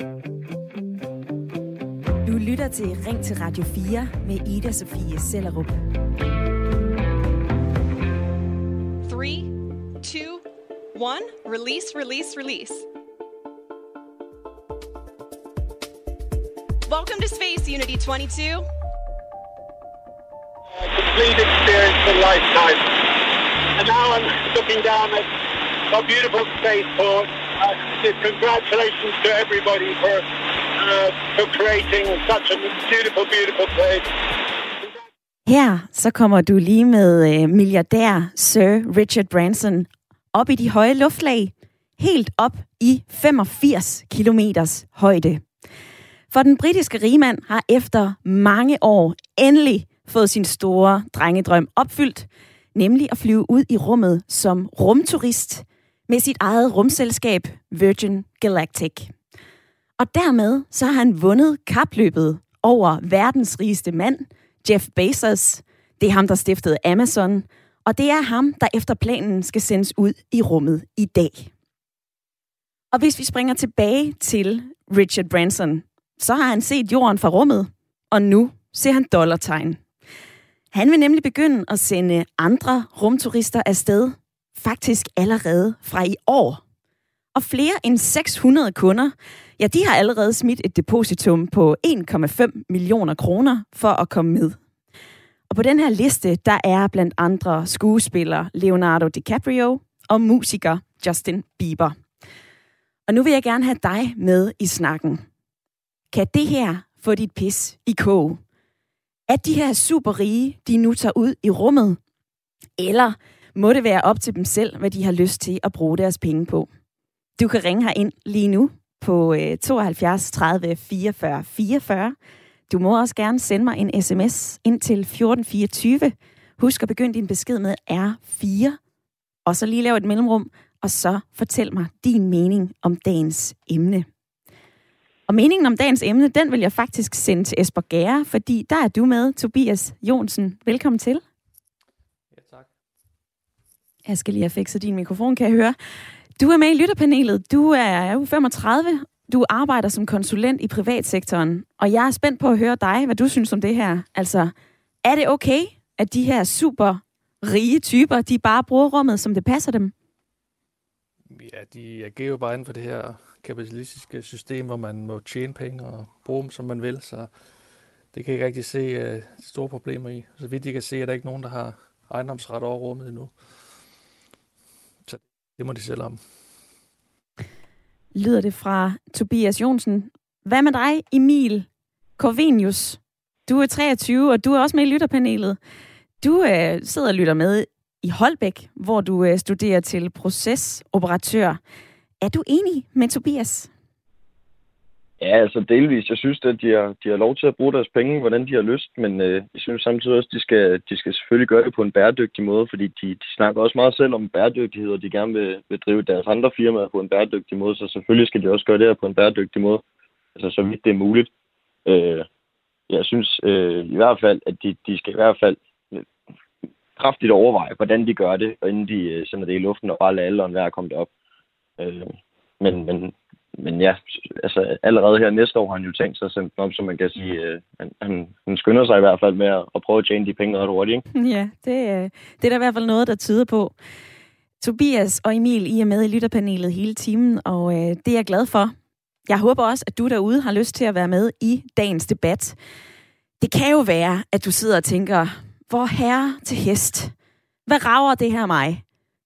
Du lytter til Ring til Radio 4 med Ida Sofie Sellerup. 3, 2, 1. Release, release, release. Welcome to Space Unity 22. complete experience of lifetime. And now I'm looking down at a beautiful spaceport. Uh, congratulations to everybody for uh, for creating such a beautiful, beautiful place. Her så kommer du lige med øh, milliardær Sir Richard Branson op i de høje luftlag, helt op i 85 km højde. For den britiske rigmand har efter mange år endelig fået sin store drengedrøm opfyldt, nemlig at flyve ud i rummet som rumturist med sit eget rumselskab Virgin Galactic. Og dermed så har han vundet kapløbet over verdens rigeste mand, Jeff Bezos. Det er ham, der stiftede Amazon, og det er ham, der efter planen skal sendes ud i rummet i dag. Og hvis vi springer tilbage til Richard Branson, så har han set jorden fra rummet, og nu ser han dollartegn. Han vil nemlig begynde at sende andre rumturister afsted, faktisk allerede fra i år. Og flere end 600 kunder, ja, de har allerede smidt et depositum på 1,5 millioner kroner for at komme med. Og på den her liste, der er blandt andre skuespiller Leonardo DiCaprio og musiker Justin Bieber. Og nu vil jeg gerne have dig med i snakken. Kan det her få dit pis i kog? At de her super rige, de nu tager ud i rummet? Eller må det være op til dem selv, hvad de har lyst til at bruge deres penge på? Du kan ringe her ind lige nu på 72 30 44 44. Du må også gerne sende mig en sms ind til 1424. Husk at begynde din besked med R4, og så lige lave et mellemrum, og så fortæl mig din mening om dagens emne. Og meningen om dagens emne, den vil jeg faktisk sende til Esper Gære, fordi der er du med, Tobias Jonsen. Velkommen til. Jeg skal lige have fikset din mikrofon, kan jeg høre. Du er med i lytterpanelet. Du er jo 35. Du arbejder som konsulent i privatsektoren. Og jeg er spændt på at høre dig, hvad du synes om det her. Altså, er det okay, at de her super rige typer, de bare bruger rummet, som det passer dem? Ja, de agerer jo bare inden for det her kapitalistiske system, hvor man må tjene penge og bruge dem, som man vil. Så det kan jeg ikke rigtig se uh, store problemer i. Så vidt jeg kan se, er der ikke nogen, der har ejendomsret over rummet endnu. Det må de selv om. Lyder det fra Tobias Jonsen. Hvad med dig, Emil Corvinius? Du er 23, og du er også med i lytterpanelet. Du øh, sidder og lytter med i Holbæk, hvor du øh, studerer til procesoperatør. Er du enig med Tobias? Ja, altså delvis. Jeg synes, at de har, de har lov til at bruge deres penge, hvordan de har lyst, men øh, jeg synes samtidig også, at de skal, de skal selvfølgelig gøre det på en bæredygtig måde, fordi de, de snakker også meget selv om bæredygtighed, og de gerne vil, vil drive deres andre firmaer på en bæredygtig måde, så selvfølgelig skal de også gøre det her på en bæredygtig måde, altså så vidt det er muligt. Øh, jeg synes øh, i hvert fald, at de, de skal i hvert fald øh, kraftigt overveje, hvordan de gør det, inden de øh, sender det i luften og bare lader alle og enhver komme derop. Øh, men, men, men ja, altså allerede her næste år har han jo tænkt sig at sende den op, så man kan sige, øh, han, han skynder sig i hvert fald med at, at prøve at tjene de penge ret hurtigt. Ikke? Ja, det, øh, det er der i hvert fald noget, der tyder på. Tobias og Emil, I er med i lytterpanelet hele timen, og øh, det er jeg glad for. Jeg håber også, at du derude har lyst til at være med i dagens debat. Det kan jo være, at du sidder og tænker, hvor herre til hest. Hvad rager det her mig?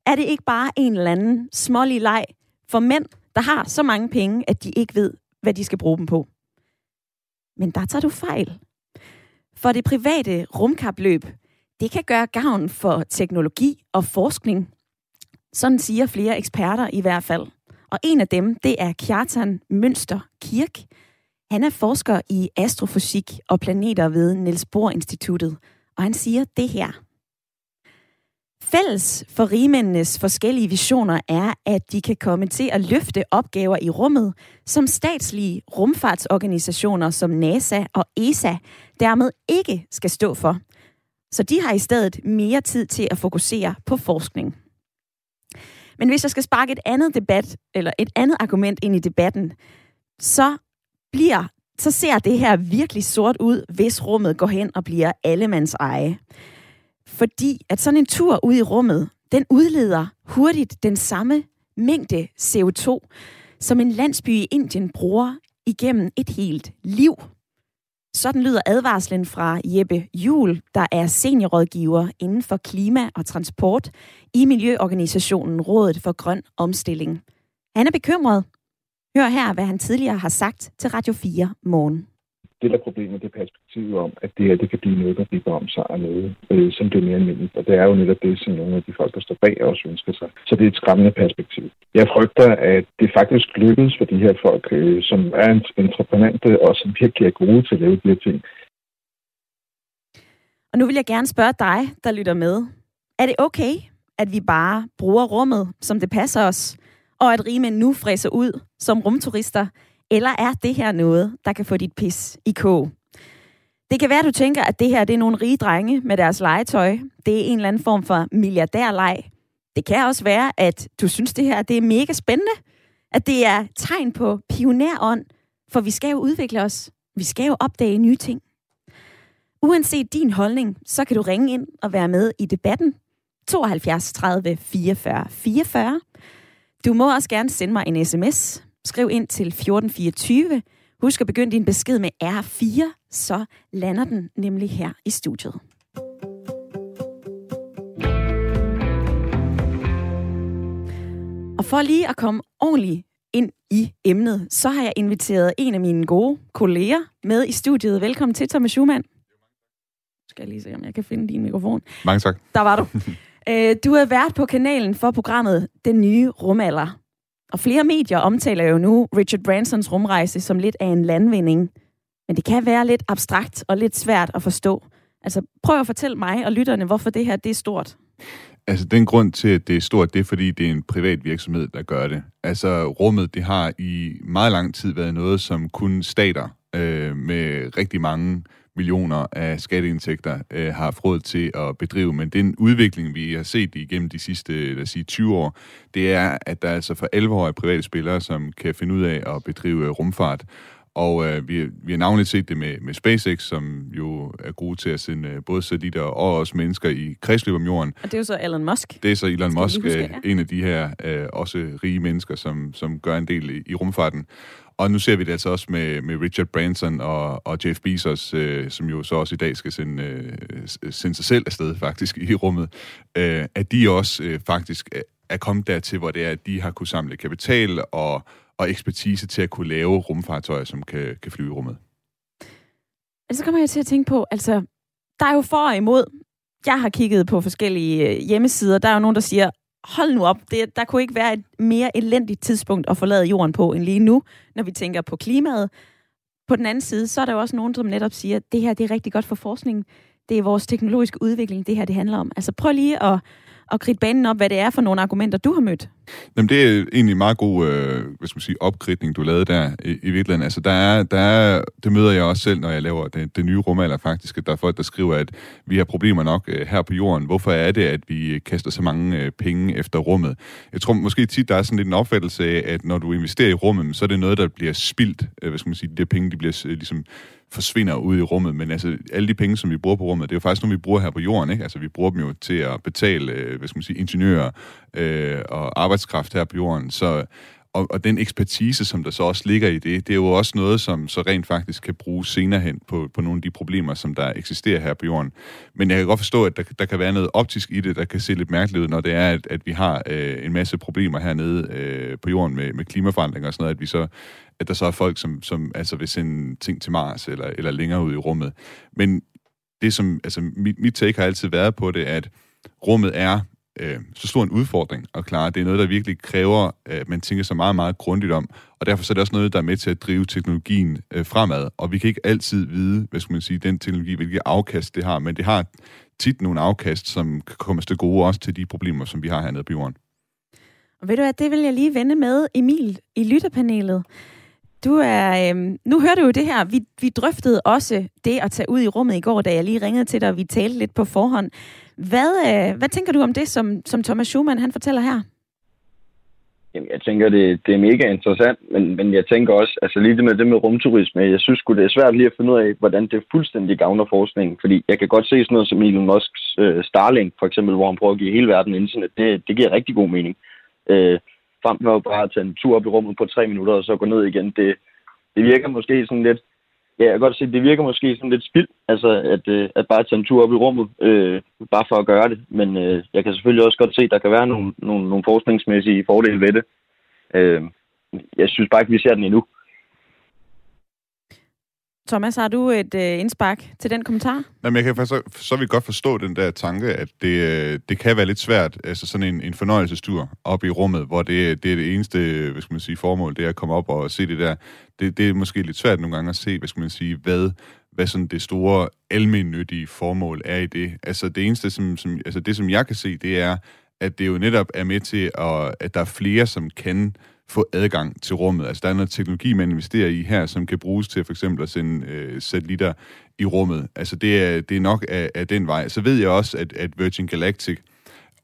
Er det ikke bare en eller anden smålig leg for mænd, der har så mange penge, at de ikke ved, hvad de skal bruge dem på? Men der tager du fejl. For det private rumkapløb, det kan gøre gavn for teknologi og forskning. Sådan siger flere eksperter i hvert fald. Og en af dem, det er Kjartan Mønster Kirk. Han er forsker i astrofysik og planeter ved Niels Bohr Instituttet, og han siger det her. Fælles for rigmændenes forskellige visioner er, at de kan komme til at løfte opgaver i rummet, som statslige rumfartsorganisationer som NASA og ESA dermed ikke skal stå for. Så de har i stedet mere tid til at fokusere på forskning. Men hvis jeg skal sparke et andet debat, eller et andet argument ind i debatten, så bliver så ser det her virkelig sort ud, hvis rummet går hen og bliver allemands eje. Fordi at sådan en tur ud i rummet, den udleder hurtigt den samme mængde CO2, som en landsby i Indien bruger igennem et helt liv. Sådan lyder advarslen fra Jeppe Jul, der er seniorrådgiver inden for klima og transport i Miljøorganisationen Rådet for Grøn Omstilling. Han er bekymret. Hør her, hvad han tidligere har sagt til Radio 4 morgen det der problemet, med det perspektivet om, at det her det kan blive noget, der bliver om sig og noget, øh, som bliver mere almindeligt. Og det er jo netop det, som nogle af de folk, der står bag, også ønsker sig. Så det er et skræmmende perspektiv. Jeg frygter, at det faktisk lykkes for de her folk, øh, som er entreprenante og som virkelig er gode til at lave de her ting. Og nu vil jeg gerne spørge dig, der lytter med. Er det okay, at vi bare bruger rummet, som det passer os, og at rige nu fræser ud som rumturister, eller er det her noget, der kan få dit pis i kog? Det kan være, at du tænker, at det her det er nogle rige drenge med deres legetøj. Det er en eller anden form for milliardærleg. Det kan også være, at du synes, det her det er mega spændende. At det er tegn på pionerånd, for vi skal jo udvikle os. Vi skal jo opdage nye ting. Uanset din holdning, så kan du ringe ind og være med i debatten. 72 30 44 44. Du må også gerne sende mig en sms. Skriv ind til 1424. Husk at begynde din besked med R4, så lander den nemlig her i studiet. Og for lige at komme ordentligt ind i emnet, så har jeg inviteret en af mine gode kolleger med i studiet. Velkommen til, Thomas Schumann. Skal jeg lige se, om jeg kan finde din mikrofon. Mange tak. Der var du. Øh, du er vært på kanalen for programmet Den Nye Rumalder. Og flere medier omtaler jo nu Richard Bransons rumrejse som lidt af en landvinding. Men det kan være lidt abstrakt og lidt svært at forstå. Altså, prøv at fortælle mig og lytterne, hvorfor det her det er stort. Altså, den grund til, at det er stort, det er, fordi det er en privat virksomhed, der gør det. Altså, rummet, det har i meget lang tid været noget, som kun stater øh, med rigtig mange millioner af skatteindtægter øh, har haft råd til at bedrive. Men den udvikling, vi har set igennem de sidste lad os sige, 20 år, det er, at der er altså for 11 år private spillere, som kan finde ud af at bedrive rumfart. Og øh, vi, vi har navnligt set det med, med SpaceX, som jo er gode til at sende øh, både satellitter og også mennesker i kredsløb om jorden. Og det er jo så Elon Musk. Det er så Elon Musk, huske, ja. en af de her øh, også rige mennesker, som, som gør en del i, i rumfarten. Og nu ser vi det altså også med, med Richard Branson og, og Jeff Bezos, øh, som jo så også i dag skal sende, øh, sende sig selv afsted faktisk i rummet, øh, at de også øh, faktisk øh, er kommet dertil, hvor det er, at de har kunne samle kapital og, og ekspertise til at kunne lave rumfartøjer, som kan, kan flyve i rummet. Altså, så kommer jeg til at tænke på, altså, der er jo for og imod. Jeg har kigget på forskellige øh, hjemmesider. Der er jo nogen, der siger, hold nu op, det, der kunne ikke være et mere elendigt tidspunkt at forlade jorden på end lige nu, når vi tænker på klimaet. På den anden side, så er der jo også nogen, som netop siger, at det her det er rigtig godt for forskningen. Det er vores teknologiske udvikling, det her det handler om. Altså prøv lige at at kridte banen op, hvad det er for nogle argumenter, du har mødt. Jamen, det er egentlig en meget god øh, hvad skal man sige, opkridning, du lavede der i, i virkeligheden. Altså, der er, der er, det møder jeg også selv, når jeg laver det, det nye rumalder faktisk, at der er folk, der skriver, at vi har problemer nok øh, her på jorden. Hvorfor er det, at vi øh, kaster så mange øh, penge efter rummet? Jeg tror måske tit, der er sådan lidt en opfattelse af, at når du investerer i rummet, så er det noget, der bliver spildt. Øh, hvad skal man sige, de penge, de bliver øh, ligesom forsvinder ud i rummet, men altså alle de penge, som vi bruger på rummet, det er jo faktisk nogle, vi bruger her på jorden, ikke? Altså vi bruger dem jo til at betale, øh, hvad skal man sige, ingeniører øh, og arbejdskraft her på jorden, så og, og den ekspertise, som der så også ligger i det, det er jo også noget, som så rent faktisk kan bruges senere hen på, på nogle af de problemer, som der eksisterer her på jorden. Men jeg kan godt forstå, at der, der kan være noget optisk i det, der kan se lidt mærkeligt ud, når det er, at, at vi har øh, en masse problemer hernede øh, på jorden med, med klimaforandringer og sådan noget, at vi så at der så er folk, som, som altså vil sende ting til Mars eller, eller længere ud i rummet. Men det som, altså mit, mit take har altid været på det, at rummet er øh, så stor en udfordring at klare. Det er noget, der virkelig kræver, at man tænker sig meget, meget grundigt om. Og derfor så er det også noget, der er med til at drive teknologien øh, fremad. Og vi kan ikke altid vide, hvad skal man sige, den teknologi, hvilke afkast det har, men det har tit nogle afkast, som kan komme til gode også til de problemer, som vi har hernede på jorden. Og ved du hvad, det vil jeg lige vende med Emil i lytterpanelet. Du er, øhm, nu hører du jo det her. Vi, vi drøftede også det at tage ud i rummet i går, da jeg lige ringede til dig, og vi talte lidt på forhånd. Hvad, øh, hvad tænker du om det, som, som Thomas Schumann han fortæller her? Jamen, jeg tænker, det, det er mega interessant, men, men jeg tænker også, altså lige det med det med rumturisme, jeg synes det er svært lige at finde ud af, hvordan det fuldstændig gavner forskningen, fordi jeg kan godt se sådan noget som Elon Musks øh, Starlink, for eksempel, hvor han prøver at give hele verden internet, det, det giver rigtig god mening. Øh, frem for bare at tage en tur op i rummet på tre minutter, og så gå ned igen, det, det virker måske sådan lidt, ja, jeg kan godt se, det virker måske sådan lidt spild, altså at, øh, at bare tage en tur op i rummet, øh, bare for at gøre det. Men øh, jeg kan selvfølgelig også godt se, at der kan være nogle, nogle, nogle forskningsmæssige fordele ved det. Øh, jeg synes bare ikke, vi ser den endnu. Thomas, har du et øh, indspark til den kommentar? Jamen, jeg kan faktisk så, så vil godt forstå den der tanke, at det, øh, det kan være lidt svært, altså sådan en, en fornøjelsestur op i rummet, hvor det, det er det eneste, hvad skal man sige, formål, det er at komme op og se det der. Det, det er måske lidt svært nogle gange at se, hvad skal man sige, hvad, hvad sådan det store almennyttige formål er i det. Altså det eneste, som, som, altså det som jeg kan se, det er, at det jo netop er med til, at, at der er flere, som kan få adgang til rummet. Altså, der er noget teknologi, man investerer i her, som kan bruges til for eksempel at sende øh, satellitter i rummet. Altså, det er, det er nok af, af den vej. Så ved jeg også, at, at Virgin Galactic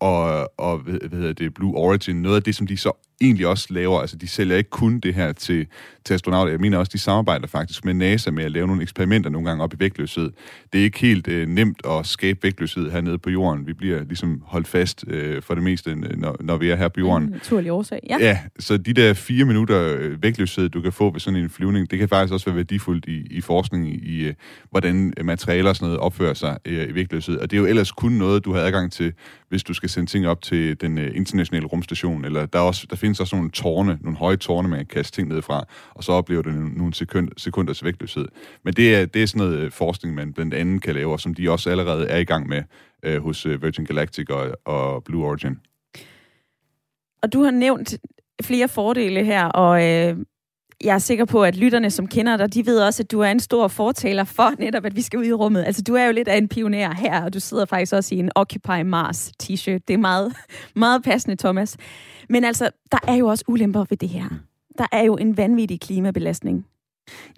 og, og hvad, hvad hedder det, Blue Origin, noget af det, som de så egentlig også laver, altså de sælger ikke kun det her til, til astronauter, jeg mener også, de samarbejder faktisk med NASA med at lave nogle eksperimenter nogle gange op i vægtløshed. Det er ikke helt øh, nemt at skabe vægtløshed hernede på jorden. Vi bliver ligesom holdt fast øh, for det meste, når, når vi er her på jorden. En naturlig årsag, ja. Ja, så de der fire minutter øh, vægtløshed, du kan få ved sådan en flyvning, det kan faktisk også være værdifuldt i, i forskning i, i øh, hvordan materialer og sådan noget opfører sig øh, i vægtløshed. Og det er jo ellers kun noget, du har adgang til, hvis du skal sende ting op til den øh, internationale rumstation, eller der, er også, der findes også nogle tårne, nogle høje tårne, man kan kaste ting ned fra, og så oplever det nogle sekund, sekunders vægtløshed. Men det er, det er sådan noget øh, forskning, man blandt andet kan lave, og som de også allerede er i gang med øh, hos øh, Virgin Galactic og, og Blue Origin. Og du har nævnt flere fordele her, og øh, jeg er sikker på, at lytterne, som kender dig, de ved også, at du er en stor fortaler for netop, at vi skal ud i rummet. Altså, du er jo lidt af en pioner her, og du sidder faktisk også i en Occupy Mars t-shirt. Det er meget, meget passende, Thomas. Men altså, der er jo også ulemper ved det her. Der er jo en vanvittig klimabelastning.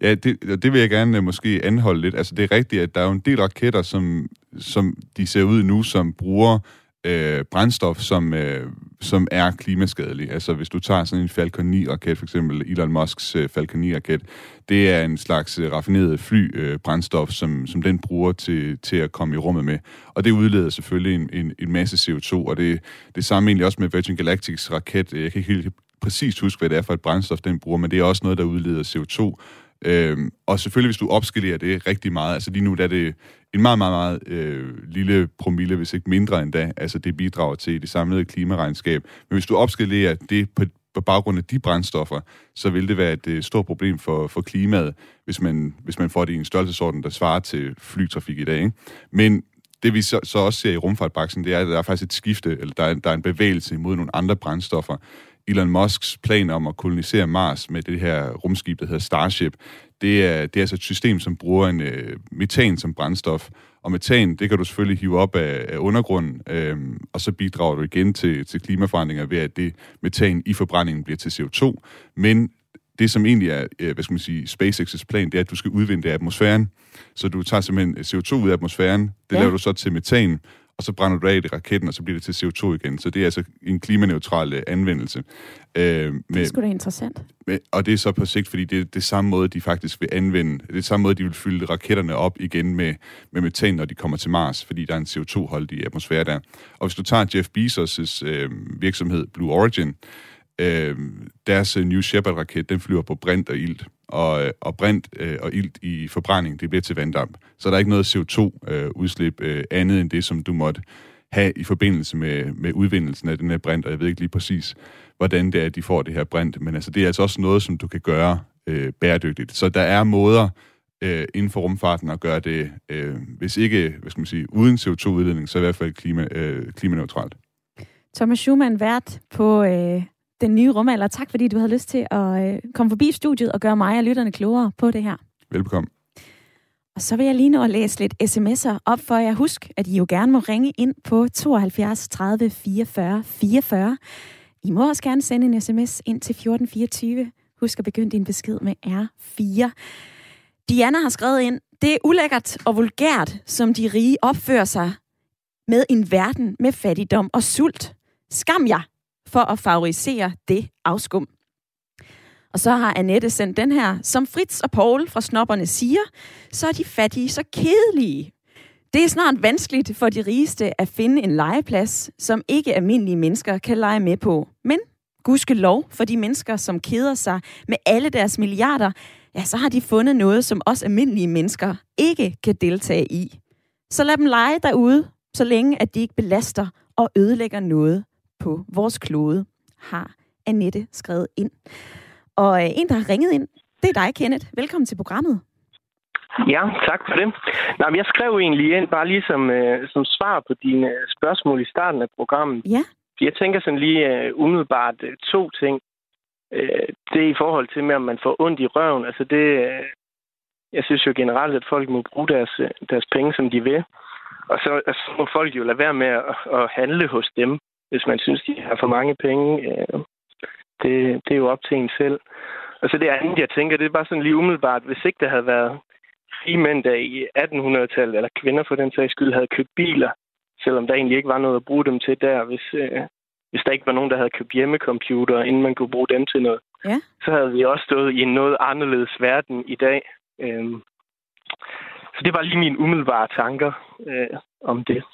Ja, det, det vil jeg gerne uh, måske anholde lidt. Altså, det er rigtigt, at der er jo en del raketter, som, som de ser ud nu, som bruger øh, brændstof, som, øh, som er klimaskadelig. Altså hvis du tager sådan en Falcon 9-raket, for eksempel Elon Musks øh, Falcon 9-raket, det er en slags øh, raffineret flybrændstof, øh, som, som den bruger til, til at komme i rummet med. Og det udleder selvfølgelig en, en, en masse CO2, og det, det samme egentlig også med Virgin Galactics raket. Jeg kan ikke helt præcist huske, hvad det er for et brændstof, den bruger, men det er også noget, der udleder CO2. Øhm, og selvfølgelig, hvis du opskalerer det rigtig meget, altså lige nu der er det en meget, meget, meget øh, lille promille, hvis ikke mindre endda, altså det bidrager til det samlede klimaregnskab. Men hvis du opskalerer det på, på baggrund af de brændstoffer, så vil det være et øh, stort problem for, for klimaet, hvis man, hvis man får det i en størrelsesorden, der svarer til flytrafik i dag. Ikke? Men det vi så, så også ser i rumfartbranchen, det er, at der er faktisk et skifte, eller der er, der er en bevægelse imod nogle andre brændstoffer. Elon Musks plan om at kolonisere Mars med det her rumskib, der hedder Starship, det er, det er altså et system, som bruger en øh, metan som brændstof. Og metan, det kan du selvfølgelig hive op af, af undergrunden, øh, og så bidrager du igen til, til klimaforandringer ved, at det metan i forbrændingen bliver til CO2. Men det, som egentlig er, øh, hvad skal man sige, SpaceX's plan, det er, at du skal udvinde det af atmosfæren. Så du tager simpelthen CO2 ud af atmosfæren, det ja. laver du så til metan, og så brænder du af i raketten, og så bliver det til CO2 igen. Så det er altså en klimaneutral øh, anvendelse. Øh, med, det er sgu da interessant. Med, og det er så på sigt, fordi det er det samme måde, de faktisk vil anvende, det er samme måde, de vil fylde raketterne op igen med, med metan, når de kommer til Mars, fordi der er en CO2-hold i atmosfæren der. Og hvis du tager Jeff Bezos' øh, virksomhed Blue Origin, øh, deres New Shepard-raket, den flyver på brint og ilt og, og brint øh, og ilt i forbrænding, det bliver til vanddamp. Så der er ikke noget CO2-udslip øh, øh, andet end det, som du måtte have i forbindelse med, med udvindelsen af den her brint, og jeg ved ikke lige præcis, hvordan det er, at de får det her brint, men altså, det er altså også noget, som du kan gøre øh, bæredygtigt. Så der er måder øh, inden for rumfarten at gøre det, øh, hvis ikke, hvad skal man sige, uden CO2-udledning, så i hvert fald klima, øh, klimaneutralt. Thomas Schumann, vært på øh, den nye rumalder. Tak fordi du havde lyst til at øh, komme forbi studiet og gøre mig og lytterne klogere på det her. Velbekomme. Og så vil jeg lige nå at læse lidt sms'er op for jer. Husk, at I jo gerne må ringe ind på 72 30 44 44. I må også gerne sende en sms ind til 1424. Husk at begynde din besked med R4. Diana har skrevet ind, det er ulækkert og vulgært, som de rige opfører sig med en verden med fattigdom og sult. Skam jer, for at favorisere det afskum. Og så har Annette sendt den her. Som Fritz og Paul fra Snopperne siger, så er de fattige så kedelige. Det er snart vanskeligt for de rigeste at finde en legeplads, som ikke almindelige mennesker kan lege med på. Men gudske lov for de mennesker, som keder sig med alle deres milliarder, ja, så har de fundet noget, som os almindelige mennesker ikke kan deltage i. Så lad dem lege derude, så længe at de ikke belaster og ødelægger noget på vores klode, har Annette skrevet ind. Og øh, en, der har ringet ind, det er dig, Kenneth. Velkommen til programmet. Ja, tak for det. Nej, men jeg skrev egentlig ind bare lige som, øh, som svar på dine spørgsmål i starten af programmet. Ja. Jeg tænker sådan lige øh, umiddelbart øh, to ting. Øh, det er i forhold til, med, om man får ondt i røven. Altså det, øh, jeg synes jo generelt, at folk må bruge deres, øh, deres penge, som de vil. Og så, så må folk jo lade være med at, at handle hos dem, hvis man synes, de har for mange penge. Øh, det, det er jo op til en selv. Og så det andet, jeg tænker, det er bare sådan lige umiddelbart, hvis ikke der havde været frie mænd, der i 1800-tallet, eller kvinder for den sags skyld, havde købt biler, selvom der egentlig ikke var noget at bruge dem til der, hvis, øh, hvis der ikke var nogen, der havde købt hjemmecomputer, inden man kunne bruge dem til noget, Ja. så havde vi også stået i en noget anderledes verden i dag. Øhm, så det var lige mine umiddelbare tanker øh, om det.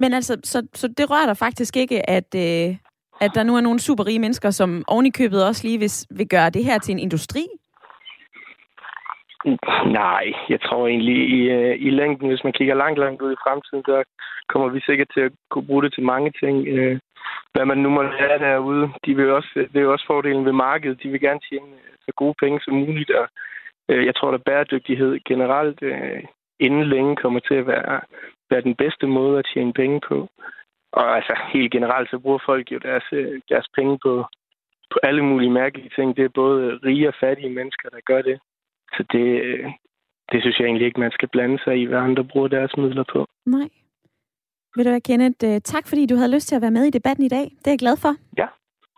Men altså, så, så det rører der faktisk ikke, at, øh, at der nu er nogle super rige mennesker, som ovenikøbet også lige vil, vil gøre det her til en industri? Nej, jeg tror egentlig i, øh, i længden, hvis man kigger langt, langt ud i fremtiden, så kommer vi sikkert til at kunne bruge det til mange ting. Øh, hvad man nu må lære derude, de vil også, det er jo også fordelen ved markedet. De vil gerne tjene øh, så gode penge som muligt, og jeg tror, at bæredygtighed generelt inden længe kommer til at være, være den bedste måde at tjene penge på. Og altså helt generelt, så bruger folk jo deres, øh, deres penge på, på alle mulige mærkelige ting. Det er både rige og fattige mennesker, der gør det. Så det, øh, det synes jeg egentlig ikke, man skal blande sig i, hvad andre bruger deres midler på. Nej. Vil du være, Kenneth, øh, tak fordi du havde lyst til at være med i debatten i dag. Det er jeg glad for.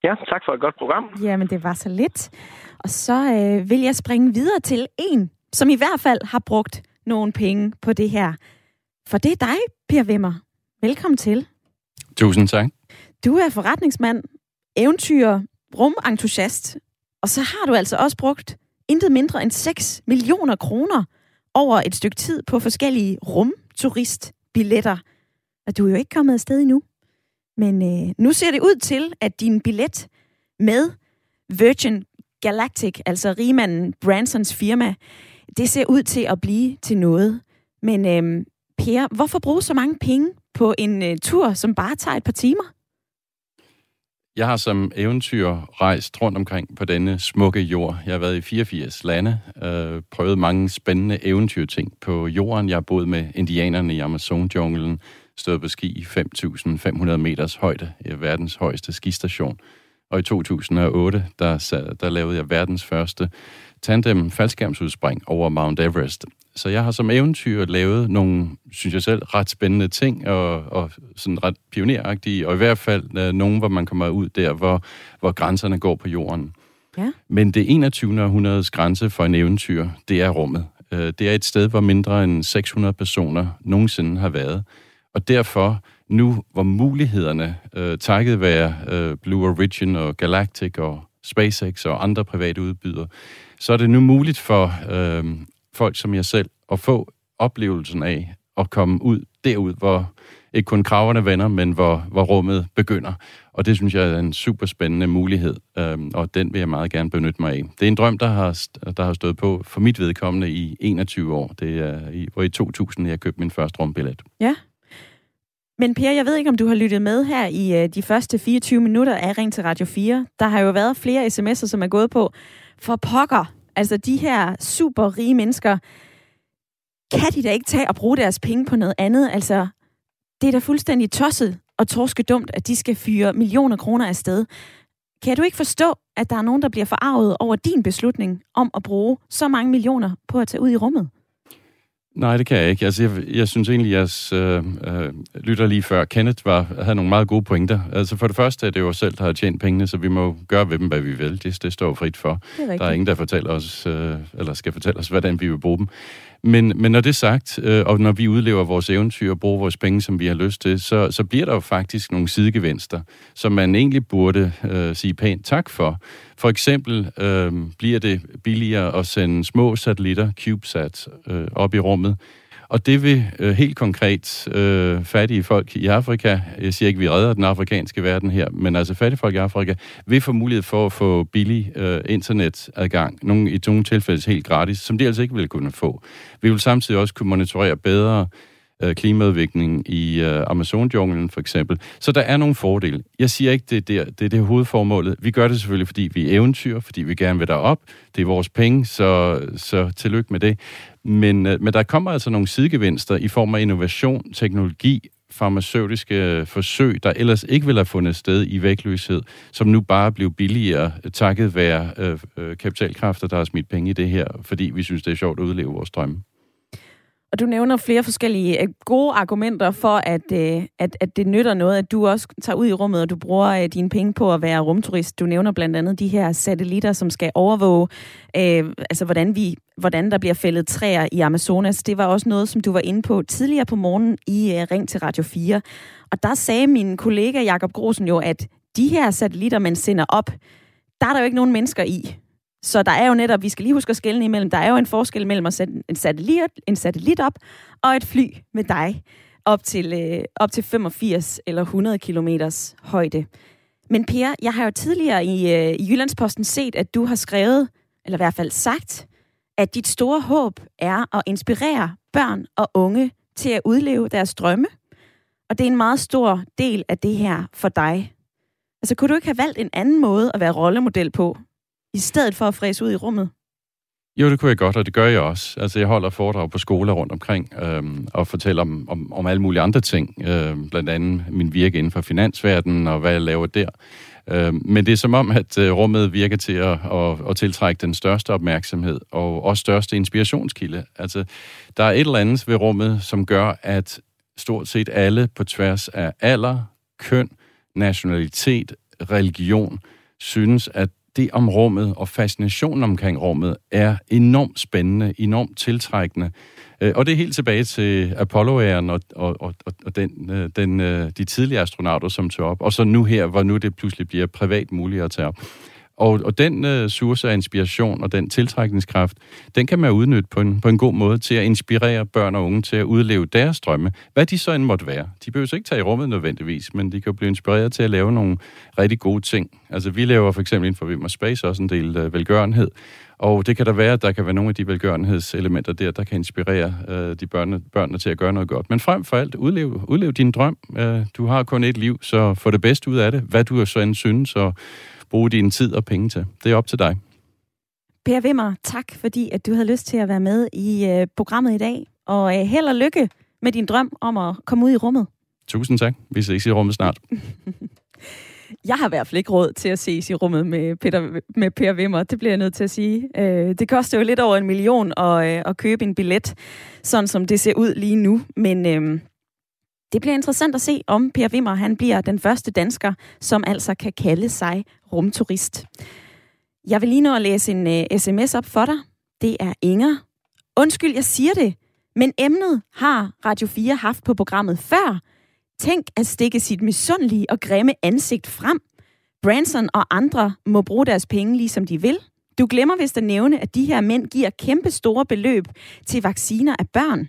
Ja, tak for et godt program. Jamen, det var så lidt. Og så øh, vil jeg springe videre til en, som i hvert fald har brugt nogle penge på det her. For det er dig, Per Wimmer. Velkommen til. Tusind tak. Du er forretningsmand, eventyr, rumentusiast, og så har du altså også brugt intet mindre end 6 millioner kroner over et stykke tid på forskellige rumturistbilletter. Og du er jo ikke kommet afsted endnu. Men øh, nu ser det ud til, at din billet med Virgin Galactic, altså rigmanden Bransons firma, det ser ud til at blive til noget. Men øh, Per, hvorfor bruge så mange penge på en øh, tur, som bare tager et par timer? Jeg har som eventyr rejst rundt omkring på denne smukke jord. Jeg har været i 84 lande, øh, prøvet mange spændende eventyrting på jorden. Jeg har boet med indianerne i Amazon-junglen, stået på ski i 5.500 meters højde, i verdens højeste skistation. Og i 2008, der, der lavede jeg verdens første tandem faldskærmsudspring over Mount Everest. Så jeg har som eventyr lavet nogle, synes jeg selv, ret spændende ting, og, og sådan ret pioneragtige, og i hvert fald øh, nogle, hvor man kommer ud der, hvor, hvor grænserne går på jorden. Ja. Men det 21. århundredes grænse for en eventyr, det er rummet. Øh, Det er et sted, hvor mindre end 600 personer nogensinde har været. Og derfor, nu hvor mulighederne, øh, takket være øh, Blue Origin og Galactic og SpaceX og andre private udbydere, så er det nu muligt for øh, folk som jeg selv at få oplevelsen af at komme ud derud, hvor ikke kun kraverne vender, men hvor, hvor rummet begynder. Og det synes jeg er en super spændende mulighed, øhm, og den vil jeg meget gerne benytte mig af. Det er en drøm, der har, der har stået på for mit vedkommende i 21 år. Det er i, hvor i 2000, jeg købte min første rumbillet. Ja. Men Per, jeg ved ikke, om du har lyttet med her i øh, de første 24 minutter af Ring til Radio 4. Der har jo været flere sms'er, som er gået på. For pokker, altså de her super rige mennesker, kan de da ikke tage og bruge deres penge på noget andet? Altså, det er da fuldstændig tosset og torske dumt, at de skal fyre millioner kroner afsted. Kan du ikke forstå, at der er nogen, der bliver forarvet over din beslutning om at bruge så mange millioner på at tage ud i rummet? Nej, det kan jeg ikke. Altså, jeg, jeg synes egentlig, at øh, øh, lytter lige før, Kenneth var, havde nogle meget gode pointer. Altså, for det første er det jo os selv, der har tjent pengene, så vi må gøre ved dem, hvad vi vil. Det, det står frit for. Det er der er ingen, der fortæller os, øh, eller skal fortælle os, hvordan vi vil bruge dem. Men, men når det er sagt, øh, og når vi udlever vores eventyr og bruger vores penge, som vi har lyst til, så, så bliver der jo faktisk nogle sidegevinster, som man egentlig burde øh, sige pænt tak for. For eksempel øh, bliver det billigere at sende små satellitter, CubeSat, øh, op i rummet, og det vil øh, helt konkret øh, fattige folk i Afrika, jeg siger ikke, vi redder den afrikanske verden her, men altså fattige folk i Afrika, vil få mulighed for at få billig øh, internetadgang, nogle, i nogle tilfælde helt gratis, som de altså ikke ville kunne få. Vi vil samtidig også kunne monitorere bedre øh, klimaudviklingen i øh, amazon for eksempel. Så der er nogle fordele. Jeg siger ikke, det er det, det, er det hovedformålet. Vi gør det selvfølgelig, fordi vi er eventyr, fordi vi gerne vil derop. Det er vores penge, så, så tillykke med det. Men, øh, men der kommer altså nogle sidegevinster i form af innovation, teknologi, farmaceutiske øh, forsøg, der ellers ikke ville have fundet sted i vægtløshed, som nu bare blev billigere takket være øh, øh, kapitalkræfter, der har smidt penge i det her, fordi vi synes, det er sjovt at udleve vores drømme. Og du nævner flere forskellige øh, gode argumenter for, at, øh, at, at det nytter noget, at du også tager ud i rummet, og du bruger øh, dine penge på at være rumturist. Du nævner blandt andet de her satellitter, som skal overvåge, øh, altså hvordan, vi, hvordan der bliver fældet træer i Amazonas. Det var også noget, som du var inde på tidligere på morgen i øh, Ring til Radio 4. Og der sagde min kollega Jakob Grosen jo, at de her satellitter, man sender op, der er der jo ikke nogen mennesker i. Så der er jo netop, vi skal lige huske at skælne imellem, der er jo en forskel mellem at sætte en satellit, en satellit op og et fly med dig op til, øh, op til 85 eller 100 km højde. Men Per, jeg har jo tidligere i, øh, i Jyllandsposten set, at du har skrevet, eller i hvert fald sagt, at dit store håb er at inspirere børn og unge til at udleve deres drømme. Og det er en meget stor del af det her for dig. Altså, kunne du ikke have valgt en anden måde at være rollemodel på, i stedet for at fræse ud i rummet? Jo, det kunne jeg godt, og det gør jeg også. Altså, jeg holder foredrag på skoler rundt omkring øhm, og fortæller om, om, om alle mulige andre ting. Øhm, blandt andet min virke inden for finansverdenen og hvad jeg laver der. Øhm, men det er som om, at øh, rummet virker til at, at, at tiltrække den største opmærksomhed og også største inspirationskilde. Altså, der er et eller andet ved rummet, som gør, at stort set alle på tværs af alder, køn, nationalitet, religion, synes, at det om rummet og fascinationen omkring rummet er enormt spændende, enormt tiltrækkende. Øh, og det er helt tilbage til Apollo-æren og, og, og, og den, øh, den, øh, de tidligere astronauter, som tog op. Og så nu her, hvor nu det pludselig bliver privat muligt at tage op. Og, og den øh, source af inspiration og den tiltrækningskraft, den kan man udnytte på en, på en god måde til at inspirere børn og unge til at udleve deres drømme, hvad de så end måtte være. De behøver ikke tage i rummet nødvendigvis, men de kan blive inspireret til at lave nogle rigtig gode ting. Altså vi laver for eksempel inden for Vimmer Space også en del øh, velgørenhed, og det kan der være, at der kan være nogle af de velgørenhedselementer der, der kan inspirere øh, de børnene, børnene til at gøre noget godt. Men frem for alt, udlev, udlev din drøm. Øh, du har kun et liv, så få det bedste ud af det, hvad du så end synes, og bruge din tid og penge til. Det er op til dig. Per Wimmer, tak fordi at du havde lyst til at være med i uh, programmet i dag. Og uh, held og lykke med din drøm om at komme ud i rummet. Tusind tak. Vi ses i rummet snart. Jeg har i hvert fald ikke råd til at ses i rummet med, Peter, med Per Wimmer. Det bliver jeg nødt til at sige. Uh, det koster jo lidt over en million at, uh, at købe en billet, sådan som det ser ud lige nu. Men uh, det bliver interessant at se, om Per Wimmer han bliver den første dansker, som altså kan kalde sig rumturist. Jeg vil lige nå at læse en øh, uh, sms op for dig. Det er Inger. Undskyld, jeg siger det, men emnet har Radio 4 haft på programmet før. Tænk at stikke sit misundelige og grimme ansigt frem. Branson og andre må bruge deres penge, ligesom de vil. Du glemmer vist at nævne, at de her mænd giver kæmpe store beløb til vacciner af børn.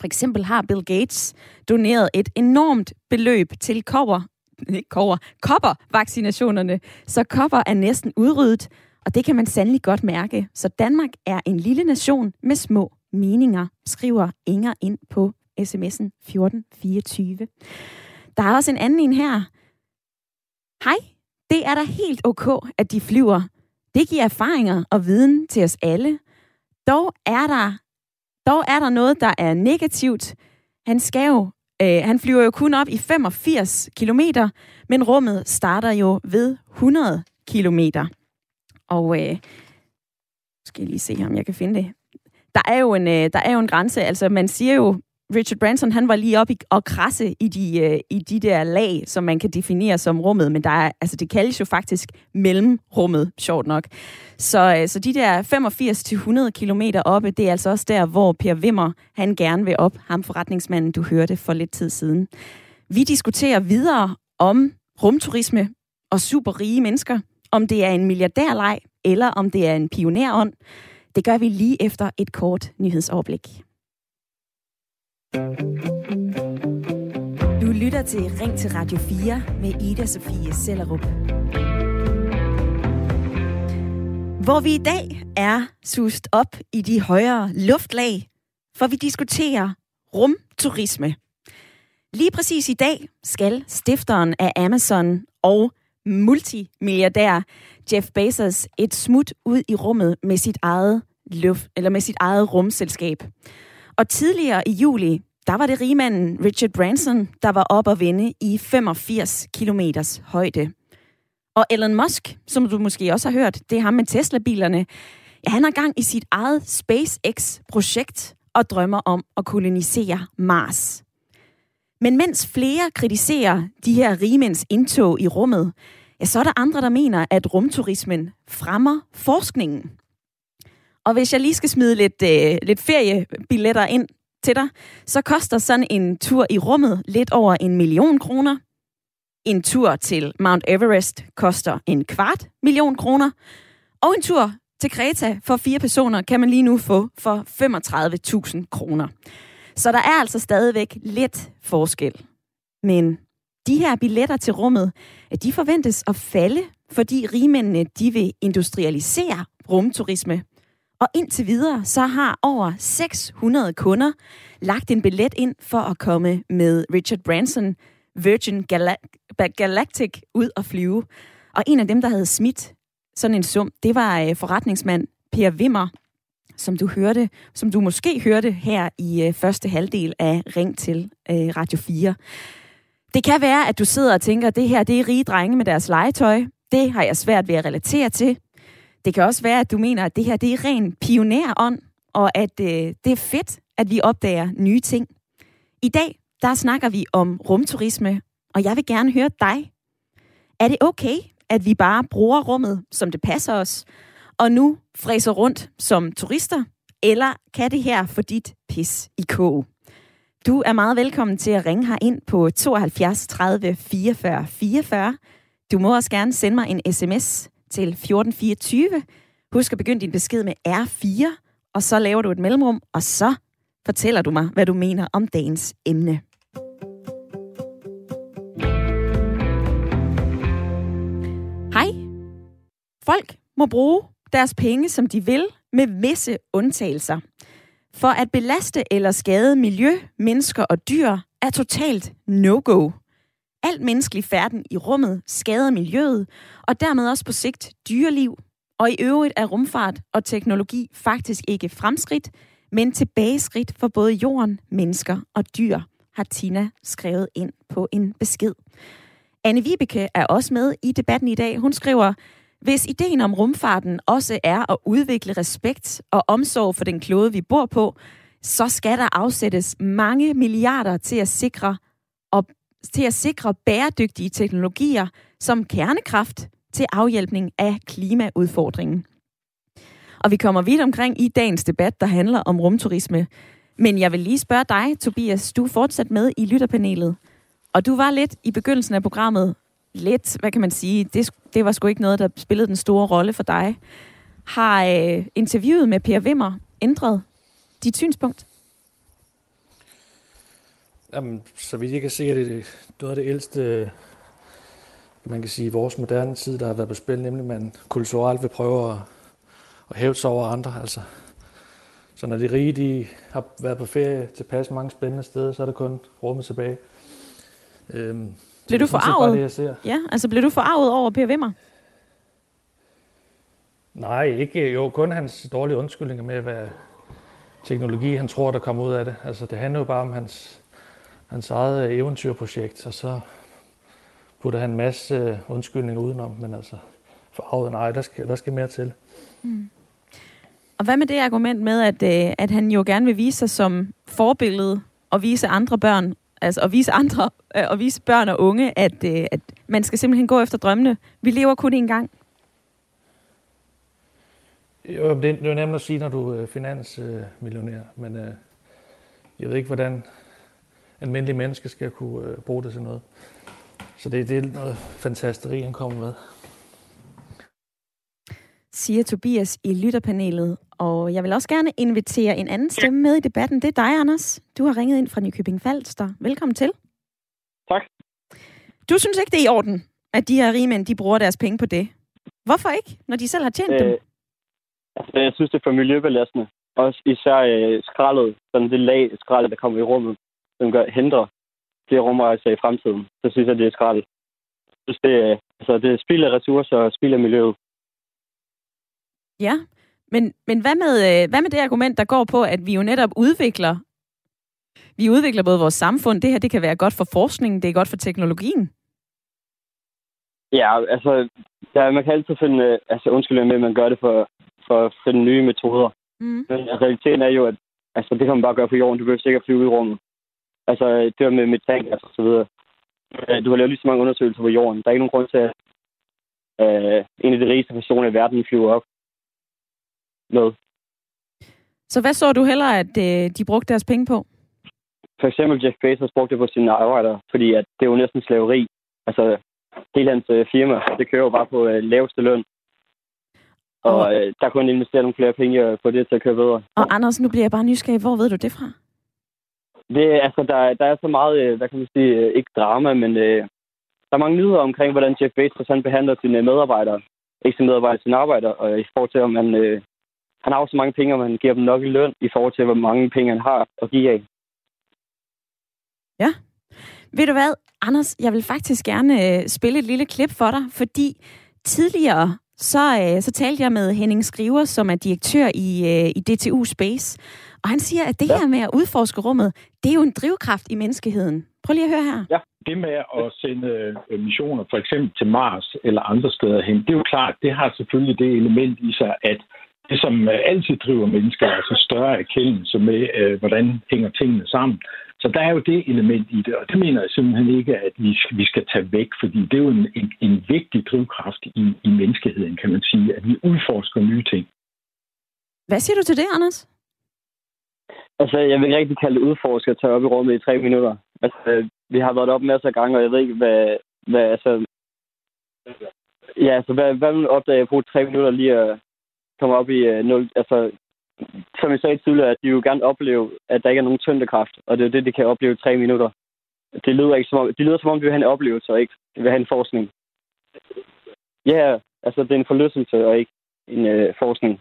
For eksempel har Bill Gates doneret et enormt beløb til kover, ikke kover, kopper-vaccinationerne, så kopper er næsten udryddet, og det kan man sandelig godt mærke. Så Danmark er en lille nation med små meninger, skriver Inger ind på sms'en 1424. Der er også en anden en her. Hej, det er da helt ok, at de flyver. Det giver erfaringer og viden til os alle. Dog er der dog er der noget, der er negativt. Han skal jo, øh, han flyver jo kun op i 85 km, men rummet starter jo ved 100 km. Og øh, skal jeg lige se, om jeg kan finde det. der er jo en, øh, der er jo en grænse. Altså, man siger jo, Richard Branson, han var lige oppe i, og krasse i de, øh, i de der lag, som man kan definere som rummet, men der er, altså, det kaldes jo faktisk mellemrummet, sjovt nok. Så, øh, så de der 85-100 km oppe, det er altså også der, hvor Per Wimmer, han gerne vil op, ham forretningsmanden, du hørte for lidt tid siden. Vi diskuterer videre om rumturisme og superrige mennesker, om det er en milliardærleg, eller om det er en pionerånd. Det gør vi lige efter et kort nyhedsoverblik. Du lytter til Ring til Radio 4 med Ida Sofie Sellerup. Hvor vi i dag er sust op i de højere luftlag, for vi diskuterer rumturisme. Lige præcis i dag skal stifteren af Amazon og multimilliardær Jeff Bezos et smut ud i rummet med sit eget luft, eller med sit eget rumselskab. Og tidligere i juli, der var det rigmanden Richard Branson, der var op og vende i 85 km højde. Og Elon Musk, som du måske også har hørt, det er ham med Tesla-bilerne, ja, han er gang i sit eget SpaceX-projekt og drømmer om at kolonisere Mars. Men mens flere kritiserer de her rigemænds indtog i rummet, ja, så er der andre, der mener, at rumturismen fremmer forskningen. Og hvis jeg lige skal smide lidt, øh, lidt feriebilletter ind til dig, så koster sådan en tur i rummet lidt over en million kroner. En tur til Mount Everest koster en kvart million kroner. Og en tur til Kreta for fire personer kan man lige nu få for 35.000 kroner. Så der er altså stadigvæk lidt forskel. Men de her billetter til rummet, de forventes at falde, fordi rigmændene de vil industrialisere rumturisme. Og indtil videre, så har over 600 kunder lagt en billet ind for at komme med Richard Branson, Virgin Galactic, ud og flyve. Og en af dem, der havde smidt sådan en sum, det var øh, forretningsmand Per Wimmer, som du hørte, som du måske hørte her i øh, første halvdel af Ring til øh, Radio 4. Det kan være, at du sidder og tænker, at det her det er rige drenge med deres legetøj. Det har jeg svært ved at relatere til. Det kan også være, at du mener, at det her det er ren pionerånd, og at øh, det er fedt, at vi opdager nye ting. I dag, der snakker vi om rumturisme, og jeg vil gerne høre dig. Er det okay, at vi bare bruger rummet, som det passer os, og nu fræser rundt som turister? Eller kan det her få dit pis i kog? Du er meget velkommen til at ringe her ind på 72 30 44 44. Du må også gerne sende mig en sms til 1424. Husk at begynde din besked med R4, og så laver du et mellemrum, og så fortæller du mig, hvad du mener om dagens emne. Hej. Folk må bruge deres penge, som de vil, med visse undtagelser. For at belaste eller skade miljø, mennesker og dyr er totalt no-go. Alt menneskelig færden i rummet skader miljøet, og dermed også på sigt dyreliv. Og i øvrigt er rumfart og teknologi faktisk ikke fremskridt, men tilbageskridt for både jorden, mennesker og dyr, har Tina skrevet ind på en besked. Anne Vibeke er også med i debatten i dag. Hun skriver, hvis ideen om rumfarten også er at udvikle respekt og omsorg for den klode, vi bor på, så skal der afsættes mange milliarder til at sikre og til at sikre bæredygtige teknologier som kernekraft til afhjælpning af klimaudfordringen. Og vi kommer vidt omkring i dagens debat, der handler om rumturisme. Men jeg vil lige spørge dig, Tobias, du er fortsat med i lytterpanelet. Og du var lidt i begyndelsen af programmet lidt, hvad kan man sige, det, det var sgu ikke noget, der spillede den store rolle for dig. Har øh, interviewet med Per Wimmer ændret dit synspunkt? Jamen, så vidt jeg kan se, er det noget af det ældste, man kan sige, i vores moderne tid, der har været på spil, nemlig man kulturelt vil prøve at, at hæve sig over andre. Altså, så når de rige de har været på ferie til pas mange spændende steder, så er det kun rummet tilbage. Øhm, blev du forarvet? Det, jeg ser. Ja, altså blev du forarvet over Per Wimmer? Nej, ikke. Jo, kun hans dårlige undskyldninger med, hvad teknologi han tror, der kommer ud af det. Altså, det handler jo bare om hans, hans eget eventyrprojekt, og så putter han en masse undskyldninger udenom, men altså, forarvet, nej, der skal, der skal mere til. Mm. Og hvad med det argument med, at, øh, at han jo gerne vil vise sig som forbillede og vise andre børn, altså at vise andre øh, og vise børn og unge, at, øh, at man skal simpelthen gå efter drømmene. Vi lever kun én gang. Jo, det, er jo nemt at sige, når du er finansmillionær, men øh, jeg ved ikke, hvordan almindelige mennesker skal kunne øh, bruge det til noget. Så det, det er noget fantasteri, han kommer med. Siger Tobias i lytterpanelet. Og jeg vil også gerne invitere en anden stemme med i debatten. Det er dig, Anders. Du har ringet ind fra Nykøbing Falster. Velkommen til. Tak. Du synes ikke, det er i orden, at de her rige mænd, de bruger deres penge på det. Hvorfor ikke, når de selv har tjent øh, dem? Altså, jeg synes, det er for miljøbelastende. Også især øh, skraldet, sådan det lag skraldet, der kommer i rummet, som gør, hindrer flere rumrejser i fremtiden. Så synes jeg, det er skrald. Jeg synes, det, er, altså, det er spild af ressourcer og spild af miljøet. Ja, men, men hvad, med, øh, hvad med det argument, der går på, at vi jo netop udvikler vi udvikler både vores samfund, det her det kan være godt for forskningen, det er godt for teknologien. Ja, altså, ja, man kan altid finde, øh, altså undskyld med, at man gør det for, for at finde nye metoder. Mm. Men realiteten er jo, at altså, det kan man bare gøre på jorden. Du behøver sikkert flyve ud i rummet. Altså, det var med metan altså, og så videre. Øh, du har lavet lige så mange undersøgelser på jorden. Der er ikke nogen grund til, at uh, en af de rigeste personer i verden flyver op med. Så hvad så du hellere, at uh, de brugte deres penge på? For eksempel Jeff Bezos brugte det på sine arbejdere, fordi at det er jo næsten slaveri. Altså, hele hans uh, firma, det kører jo bare på uh, laveste løn. Og uh, der kunne han investere nogle flere penge på det til at køre videre. Og Anders, nu bliver jeg bare nysgerrig. Hvor ved du det fra? Det, altså, der, der er så meget, øh, hvad kan man sige, øh, ikke drama, men øh, der er mange nyheder omkring, hvordan Jeff Bezos han behandler sine medarbejdere. Ikke sine medarbejdere, sine arbejdere, og i forhold til, om han, øh, han har jo så mange penge, om han giver dem nok i løn i forhold til, hvor mange penge han har at give af. Ja. Ved du hvad, Anders, jeg vil faktisk gerne øh, spille et lille klip for dig, fordi tidligere så, øh, så talte jeg med Henning Skriver, som er direktør i, øh, i DTU Space, og han siger, at det ja. her med at udforske rummet, det er jo en drivkraft i menneskeheden. Prøv lige at høre her. Ja, det med at sende øh, missioner for eksempel til Mars eller andre steder hen, det er jo klart, det har selvfølgelig det element i sig, at det, som øh, altid driver mennesker, altså større erkendelse med, øh, hvordan hænger tingene sammen. Så der er jo det element i det, og det mener jeg simpelthen ikke, at vi, vi skal tage væk, fordi det er jo en, en, en vigtig drivkraft i, i menneskeheden, kan man sige, at vi udforsker nye ting. Hvad siger du til det, Anders? Altså, jeg vil ikke rigtig kalde det udforske at tage op i rummet i tre minutter. Altså, vi har været op masser af gange, og jeg ved ikke, hvad, hvad altså... Ja, altså, hvad, hvad vil opdage at bruge tre minutter lige at komme op i øh, uh, 0, altså som jeg sagde tidligere, at de jo gerne opleve, at der ikke er nogen tyndekraft, og det er det, de kan opleve i tre minutter. Det lyder, ikke som om, det lyder som om, de vil have en oplevelse, og ikke vil have en forskning. Ja, altså det er en forlystelse, og ikke en øh, forskning.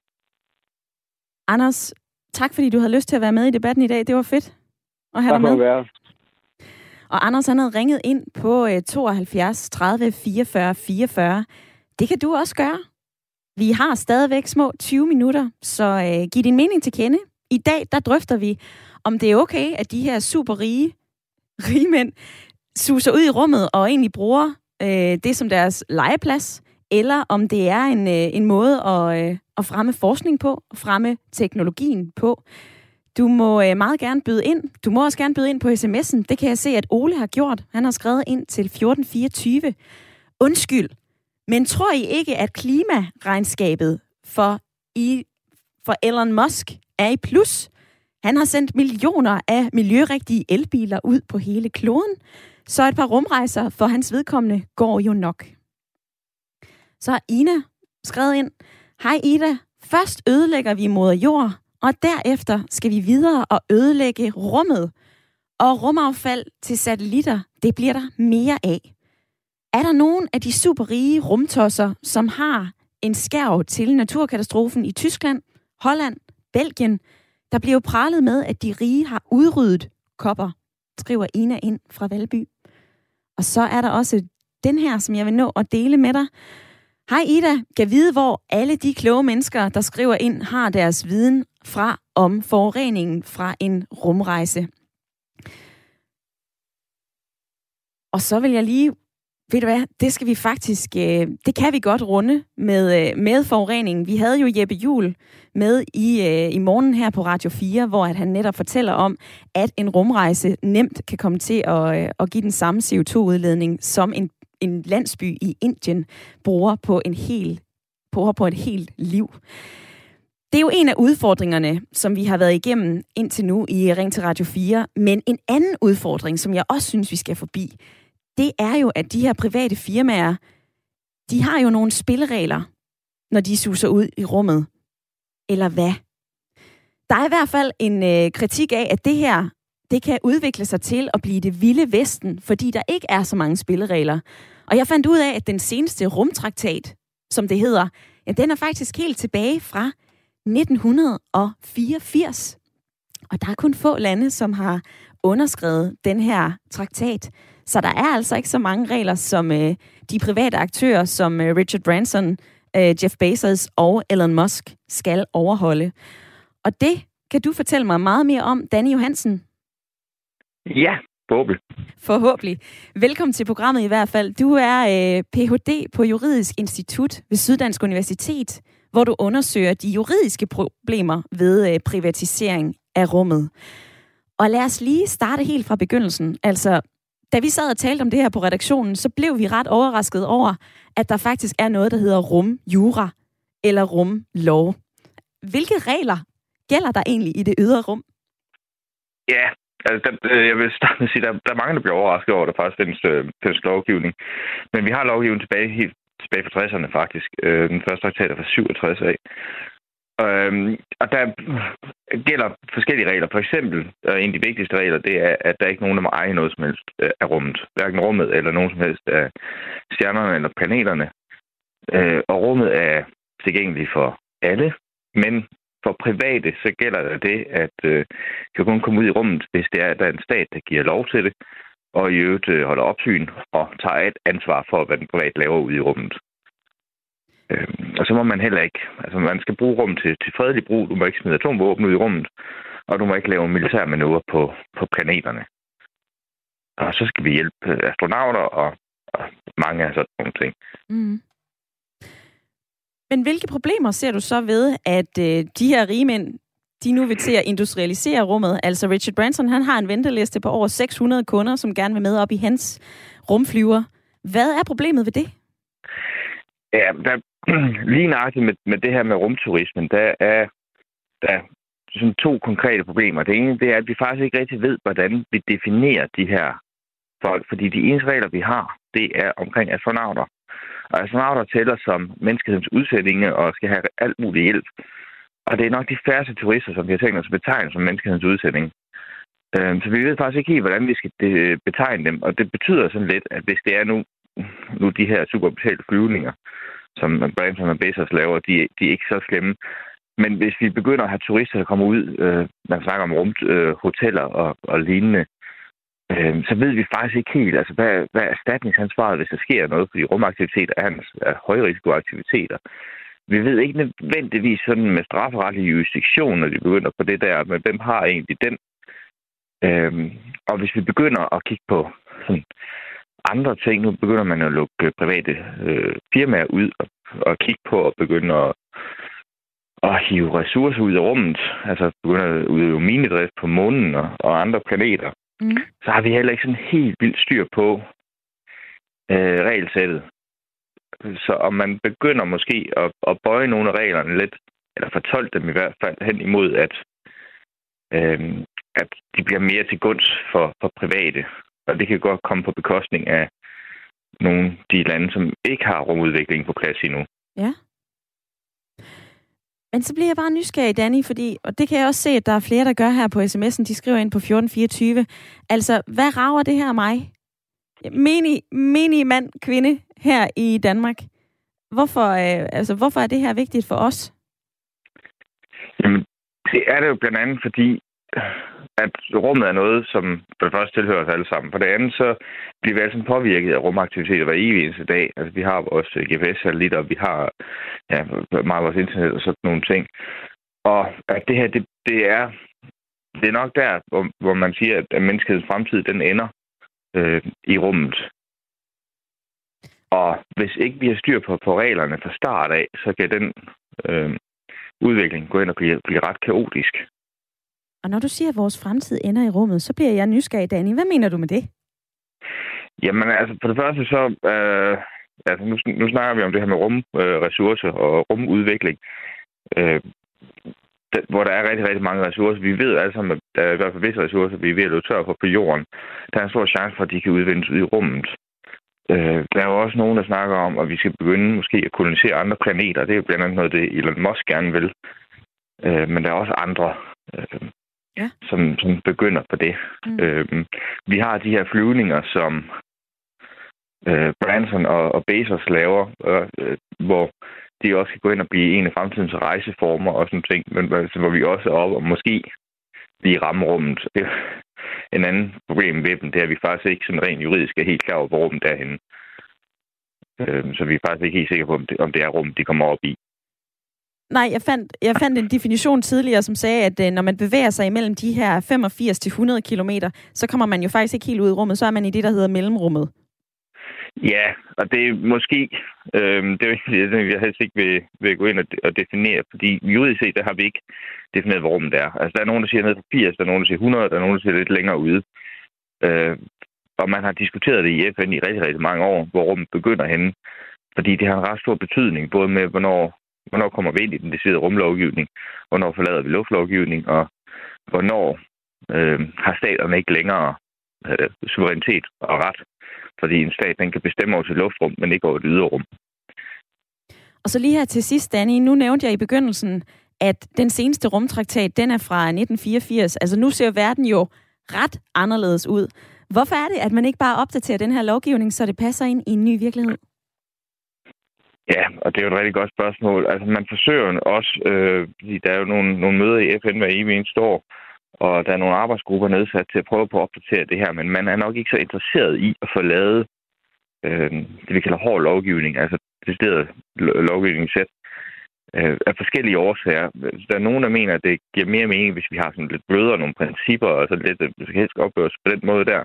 Anders, tak fordi du havde lyst til at være med i debatten i dag. Det var fedt at have tak dig med. Være. Og Anders han havde ringet ind på 72 30 44 44. Det kan du også gøre. Vi har stadigvæk små 20 minutter, så øh, giv din mening til kende. I dag, der drøfter vi, om det er okay, at de her super rige, rige mænd suser ud i rummet og egentlig bruger øh, det som deres legeplads, eller om det er en, øh, en måde at, øh, at fremme forskning på, fremme teknologien på. Du må øh, meget gerne byde ind. Du må også gerne byde ind på sms'en. Det kan jeg se, at Ole har gjort. Han har skrevet ind til 1424. Undskyld, men tror I ikke, at klimaregnskabet for, I, for Elon Musk er i plus? Han har sendt millioner af miljørigtige elbiler ud på hele kloden, så et par rumrejser for hans vedkommende går jo nok. Så har Ina skrevet ind, Hej Ida, først ødelægger vi moder jord, og derefter skal vi videre og ødelægge rummet. Og rumaffald til satellitter, det bliver der mere af. Er der nogen af de superrige rumtosser, som har en skærv til naturkatastrofen i Tyskland, Holland, Belgien, der bliver jo pralet med, at de rige har udryddet kopper, skriver Ina ind fra Valby. Og så er der også den her, som jeg vil nå at dele med dig. Hej Ida, kan vide, hvor alle de kloge mennesker, der skriver ind, har deres viden fra om forureningen fra en rumrejse. Og så vil jeg lige Ved du hvad, det skal vi faktisk, øh, det kan vi godt runde med, øh, med forureningen. Vi havde jo Jeppe Jul med i, øh, i morgen her på Radio 4, hvor at han netop fortæller om, at en rumrejse nemt kan komme til at, øh, at give den samme CO2-udledning, som en, en landsby i Indien bruger på, en hel, bruger på et helt liv. Det er jo en af udfordringerne, som vi har været igennem indtil nu i Ring til Radio 4. Men en anden udfordring, som jeg også synes, vi skal forbi, det er jo, at de her private firmaer, de har jo nogle spilleregler, når de suser ud i rummet. Eller hvad? Der er i hvert fald en øh, kritik af, at det her, det kan udvikle sig til at blive det vilde vesten, fordi der ikke er så mange spilleregler. Og jeg fandt ud af, at den seneste rumtraktat, som det hedder, ja, den er faktisk helt tilbage fra 1984. Og der er kun få lande, som har underskrevet den her traktat. Så der er altså ikke så mange regler, som øh, de private aktører, som øh, Richard Branson, øh, Jeff Bezos og Elon Musk skal overholde. Og det kan du fortælle mig meget mere om, Danny Johansen. Ja, forhåbentlig. Forhåbentlig. Velkommen til programmet i hvert fald. Du er øh, Ph.D. på Juridisk Institut ved Syddansk Universitet, hvor du undersøger de juridiske problemer ved øh, privatisering af rummet. Og lad os lige starte helt fra begyndelsen. Altså, da vi sad og talte om det her på redaktionen, så blev vi ret overrasket over, at der faktisk er noget, der hedder rumjura eller rumlov. Hvilke regler gælder der egentlig i det ydre rum? Ja, altså, der, øh, jeg vil starte med at sige, at der, der er mange, der bliver overrasket over, at der faktisk findes, øh, findes lovgivning. Men vi har lovgivning tilbage helt tilbage fra 60'erne faktisk. Øh, den første traktat er fra 67 af. Øhm, og der gælder forskellige regler. For eksempel, og en af de vigtigste regler, det er, at der er ikke nogen, der må eje noget som helst øh, af rummet. Hverken rummet eller nogen som helst af stjernerne eller planeterne. Øh, og rummet er tilgængeligt for alle, men for private, så gælder der det, at øh, kan kun komme ud i rummet, hvis det er, at der er en stat, der giver lov til det, og i øvrigt øh, holder opsyn og tager et ansvar for, hvad den private laver ude i rummet. Øh, og så må man heller ikke, altså man skal bruge rum til, til fredelig brug. Du må ikke smide atomvåben ud i rummet, og du må ikke lave militærmanøvrer på, på planeterne. Og så skal vi hjælpe øh, astronauter og, og mange af sådan nogle ting. Mm. Men hvilke problemer ser du så ved, at øh, de her rige mænd, de nu vil til at industrialisere rummet? Altså Richard Branson, han har en venteliste på over 600 kunder, som gerne vil med op i hans rumflyver. Hvad er problemet ved det? Ja, der, lige nøjagtigt med, med det her med rumturismen, der er der sådan to konkrete problemer. Det ene det er, at vi faktisk ikke rigtig ved, hvordan vi definerer de her folk. Fordi de eneste regler, vi har, det er omkring astronauter. Og astronauter tæller som menneskehedens udsendinge og skal have alt muligt hjælp. Og det er nok de færreste turister, som vi har tænkt os at betegne som menneskehedens udsending. Øhm, så vi ved faktisk ikke helt, hvordan vi skal betegne dem. Og det betyder sådan lidt, at hvis det er nu, nu de her superbetalte flyvninger, som Branson og Bezos laver, de, de er ikke så slemme. Men hvis vi begynder at have turister, der kommer ud, øh, man snakker om rumt, øh, hoteller og, og lignende, øh, så ved vi faktisk ikke helt, altså, hvad, hvad er erstatningsansvaret, hvis der sker noget, fordi rumaktiviteter er, er højrisikoaktiviteter. Vi ved ikke nødvendigvis sådan med strafferetlig jurisdiktion, når de begynder på det der, men hvem har egentlig den? Øhm, og hvis vi begynder at kigge på sådan, andre ting. Nu begynder man at lukke private øh, firmaer ud og, og kigge på og begynde at, at hive ressourcer ud af rummet. Altså begynde at udøve minedrift på månen og, og andre planeter. Mm. Så har vi heller ikke sådan helt vildt styr på øh, regelsættet. Så om man begynder måske at, at bøje nogle af reglerne lidt, eller fortolke dem i hvert fald hen imod, at, øh, at de bliver mere til gunst for, for private, og det kan godt komme på bekostning af nogle af de lande, som ikke har rumudvikling på plads endnu. Ja. Men så bliver jeg bare nysgerrig, Danny, fordi, og det kan jeg også se, at der er flere, der gør her på sms'en, de skriver ind på 1424. Altså, hvad rager det her mig? Menig, menig mand, kvinde her i Danmark. Hvorfor, øh, altså, hvorfor er det her vigtigt for os? Jamen, det er det jo blandt andet, fordi at rummet er noget, som for det første tilhører os alle sammen. For det andet, så bliver vi altså påvirket af rumaktiviteter hver evig eneste dag. Altså, vi har vores øh, GPS-satellitter, vi har ja, meget vores internet og sådan nogle ting. Og at det her, det, det er det er nok der, hvor, hvor man siger, at menneskets fremtid, den ender øh, i rummet. Og hvis ikke vi har styr på, på reglerne fra start af, så kan den øh, udvikling gå ind og blive, blive ret kaotisk. Og når du siger, at vores fremtid ender i rummet, så bliver jeg nysgerrig, Danny. Hvad mener du med det? Jamen altså, for det første så... Øh, altså, nu, nu snakker vi om det her med rumressourcer øh, og rumudvikling. Øh, der, hvor der er rigtig, rigtig mange ressourcer. Vi ved alle sammen, at der er i hvert fald visse ressourcer, vi er ved at løbe tør for på jorden. Der er en stor chance for, at de kan udvindes ud i rummet. Øh, der er jo også nogen, der snakker om, at vi skal begynde måske at kolonisere andre planeter. Det er jo blandt andet noget, det Elon Musk gerne vil. Øh, men der er også andre, øh, ja. som, som begynder på det. Mm. Øh, vi har de her flyvninger, som øh, Branson og, og Bezos laver, øh, hvor de også kan gå ind og blive en af fremtidens rejseformer og sådan ting, men altså, hvor vi også er oppe og måske blive ramme rummet. En anden problem ved dem, det er, at vi faktisk ikke sådan rent juridisk er helt klar over, hvor rummet er henne. Øh, så vi er faktisk ikke helt sikre på, om det, om det er rum, de kommer op i. Nej, jeg fandt, jeg fandt en definition tidligere, som sagde, at øh, når man bevæger sig imellem de her 85 til 100 km, så kommer man jo faktisk ikke helt ud i rummet, så er man i det, der hedder mellemrummet. Ja, og det er måske, øh, det er jeg helst ikke vil, vil gå ind og, og definere, fordi juridisk set, der har vi ikke defineret, hvor rummet er. Altså, der er nogen, der siger ned på 80, der er nogen, der siger 100, der er nogen, der siger lidt længere ude. Øh, og man har diskuteret det i FN i rigtig, rigtig mange år, hvor rummet begynder henne. Fordi det har en ret stor betydning, både med, hvornår, hvornår kommer vi ind i den deciderede rumlovgivning, hvornår forlader vi luftlovgivning, og hvornår øh, har staterne ikke længere øh, suverænitet og ret. Fordi en stat den kan bestemme over til luftrum, men ikke over det ydre rum. Og så lige her til sidst, Danny. Nu nævnte jeg i begyndelsen, at den seneste rumtraktat, den er fra 1984. Altså nu ser verden jo ret anderledes ud. Hvorfor er det, at man ikke bare opdaterer den her lovgivning, så det passer ind i en ny virkelighed? Ja, og det er jo et rigtig godt spørgsmål. Altså, man forsøger også, øh, der er jo nogle, nogle møder i FN hver evig eneste år, og der er nogle arbejdsgrupper nedsat til at prøve på at opdatere det her, men man er nok ikke så interesseret i at få lavet øh, det, vi kalder hård lovgivning, altså det stedet lovgivningssæt, øh, af forskellige årsager. Der er nogen, der mener, at det giver mere mening, hvis vi har sådan lidt blødere nogle principper, og så lidt, øh, det skal helst opgøres på den måde der,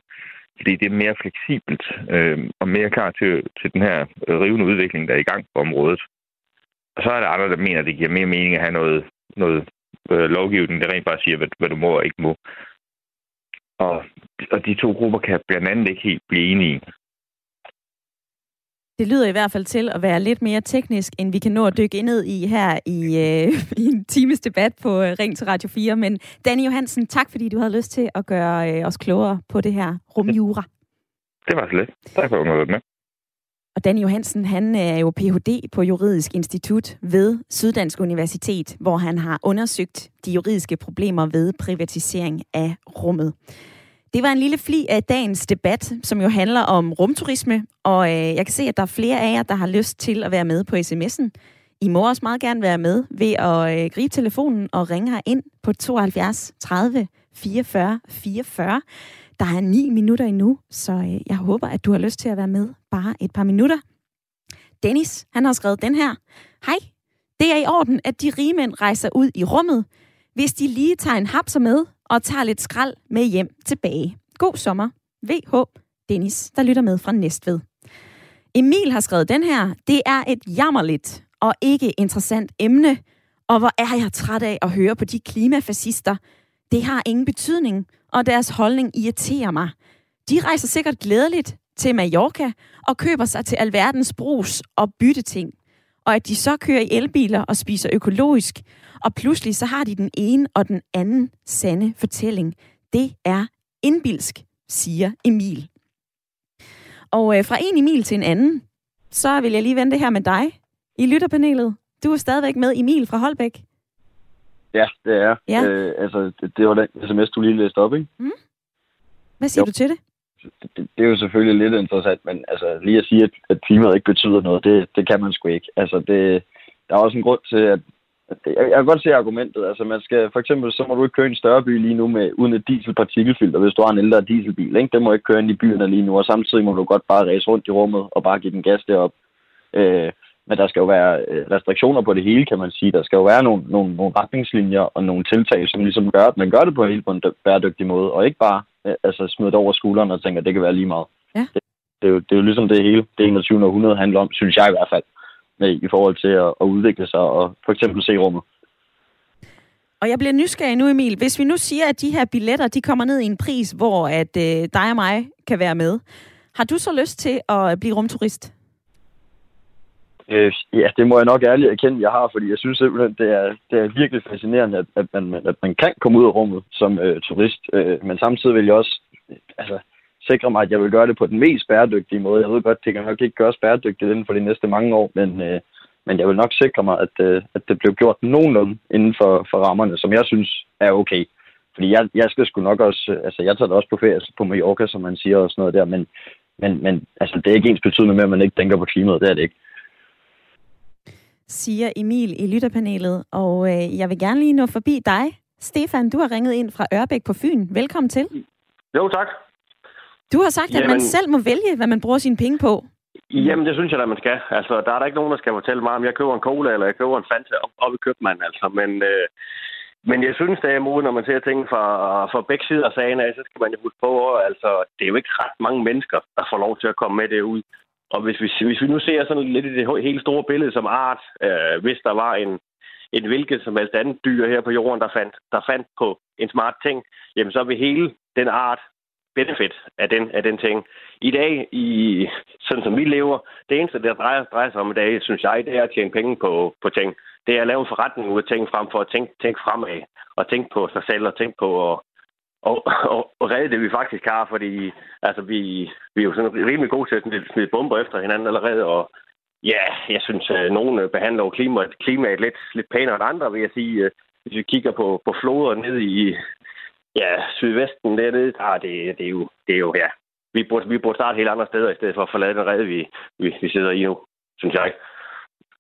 fordi det er mere fleksibelt øh, og mere klar til, til den her rivende udvikling, der er i gang på området. Og så er der andre, der mener, at det giver mere mening at have noget, noget øh, lovgivning, der rent bare siger, hvad, hvad du må og ikke må. Og, og de to grupper kan blandt andet ikke helt blive enige. Det lyder i hvert fald til at være lidt mere teknisk, end vi kan nå at dykke ned i her i, øh, i en times debat på øh, Ring til Radio 4. Men Danny Johansen, tak fordi du havde lyst til at gøre øh, os klogere på det her rumjura. Det var så lidt. Tak for at du med. Og Danny Johansen, han er jo Ph.D. på Juridisk Institut ved Syddansk Universitet, hvor han har undersøgt de juridiske problemer ved privatisering af rummet. Det var en lille fli af dagens debat, som jo handler om rumturisme, og øh, jeg kan se, at der er flere af jer, der har lyst til at være med på sms'en. I må også meget gerne være med ved at øh, gribe telefonen og ringe her ind på 72 30 44 44. Der er ni minutter endnu, så øh, jeg håber, at du har lyst til at være med bare et par minutter. Dennis, han har skrevet den her. Hej, det er i orden, at de rige mænd rejser ud i rummet, hvis de lige tager en hapser med og tager lidt skrald med hjem tilbage. God sommer. VH Dennis, der lytter med fra Næstved. Emil har skrevet den her. Det er et jammerligt og ikke interessant emne. Og hvor er jeg træt af at høre på de klimafascister. Det har ingen betydning, og deres holdning irriterer mig. De rejser sikkert glædeligt til Mallorca og køber sig til alverdens brus og bytteting. Og at de så kører i elbiler og spiser økologisk, og pludselig så har de den ene og den anden sande fortælling. Det er indbilsk, siger Emil. Og øh, fra en Emil til en anden, så vil jeg lige vente her med dig i lytterpanelet. Du er stadigvæk med Emil fra Holbæk. Ja, det er. Ja. Øh, altså, det, det var den sms, du lige læste op, ikke? Mm. Hvad siger Jo. du til det? Det, det er jo selvfølgelig lidt interessant, men altså, lige at sige, at, at klimaet ikke betyder noget, det, det kan man sgu ikke. Altså, det, der er også en grund til, at at det, jeg, jeg kan godt se argumentet. Altså, man skal, for eksempel, så må du ikke køre i en større by lige nu med, uden et dieselpartikelfilter, hvis du har en ældre dieselbil. Ikke? Den må ikke køre ind i byerne lige nu, og samtidig må du godt bare ræse rundt i rummet og bare give den gas derop. Øh, men der skal jo være øh, restriktioner på det hele, kan man sige. Der skal jo være nogle, nogle, nogle retningslinjer og nogle tiltag, som ligesom gør, at man gør det på en helt på en bæredygtig måde, og ikke bare altså, smider det over skulderen og tænker, at det kan være lige meget. Ja. Det, Det er jo, det er jo ligesom det hele, det 21. århundrede handler om, synes jeg i hvert fald, med, i forhold til at, at udvikle sig og for eksempel se rummet. Og jeg bliver nysgerrig nu, Emil. Hvis vi nu siger, at de her billetter, de kommer ned i en pris, hvor at øh, dig og mig kan være med. Har du så lyst til at blive rumturist? Øh, ja, det må jeg nok ærligt erkende, jeg har, fordi jeg synes simpelthen, det er, det er virkelig fascinerende, at, at, man, at man kan komme ud af rummet som øh, turist. Øh, men samtidig vil jeg også øh, altså, sikre mig, at jeg vil gøre det på den mest bæredygtige måde. Jeg ved godt, det kan nok ikke gøres bæredygtigt inden for de næste mange år, men, øh, men jeg vil nok sikre mig, at, øh, at det bliver gjort nogenlunde inden for, for rammerne, som jeg synes er okay. Fordi jeg, jeg skal sgu nok også, øh, altså jeg tager det også på ferie på Mallorca, som man siger og sådan noget der, men, men, men altså, det er ikke ens betydende med, at man ikke tænker på klimaet, det er det ikke siger Emil i lytterpanelet, og øh, jeg vil gerne lige nå forbi dig. Stefan, du har ringet ind fra Ørbæk på Fyn. Velkommen til. Jo, tak. Du har sagt, Jamen, at man selv må vælge, hvad man bruger sine penge på. Jamen, det synes jeg da, man skal. Altså, der er der ikke nogen, der skal fortælle mig, om jeg køber en cola, eller jeg køber en Fanta op, op i købmanden, altså. Men, øh, men jeg synes, det er muligt, når man ser ting fra, fra begge sider af sagen af, så skal man jo huske på, altså, det er jo ikke ret mange mennesker, der får lov til at komme med det ud. Og hvis vi, hvis vi nu ser sådan lidt i det helt store billede som art, øh, hvis der var en, en hvilket som helst andet dyr her på jorden, der fandt, der fandt på en smart ting, jamen så vil hele den art benefit af den, af den ting. I dag, i, sådan som vi lever, det eneste, der drejer, drejer sig om i dag, synes jeg, det er at tjene penge på, på ting. Det er at lave en forretning ud af ting frem for at tænke, tænke fremad og tænke på sig selv og tænke på at, og, og, og redde det, vi faktisk har, fordi altså, vi, vi er jo sådan rimelig gode til at smide bomber efter hinanden allerede, og ja, jeg synes, at nogen øh, behandler klimaet, klimaet lidt, lidt pænere end andre, vil jeg sige. Øh, hvis vi kigger på, på floder ned i ja, sydvesten dernede, der, det, det, er jo, det er jo, ja, vi burde, vi burde starte helt andre steder, i stedet for at forlade den redde, vi, vi, vi sidder i nu, synes jeg.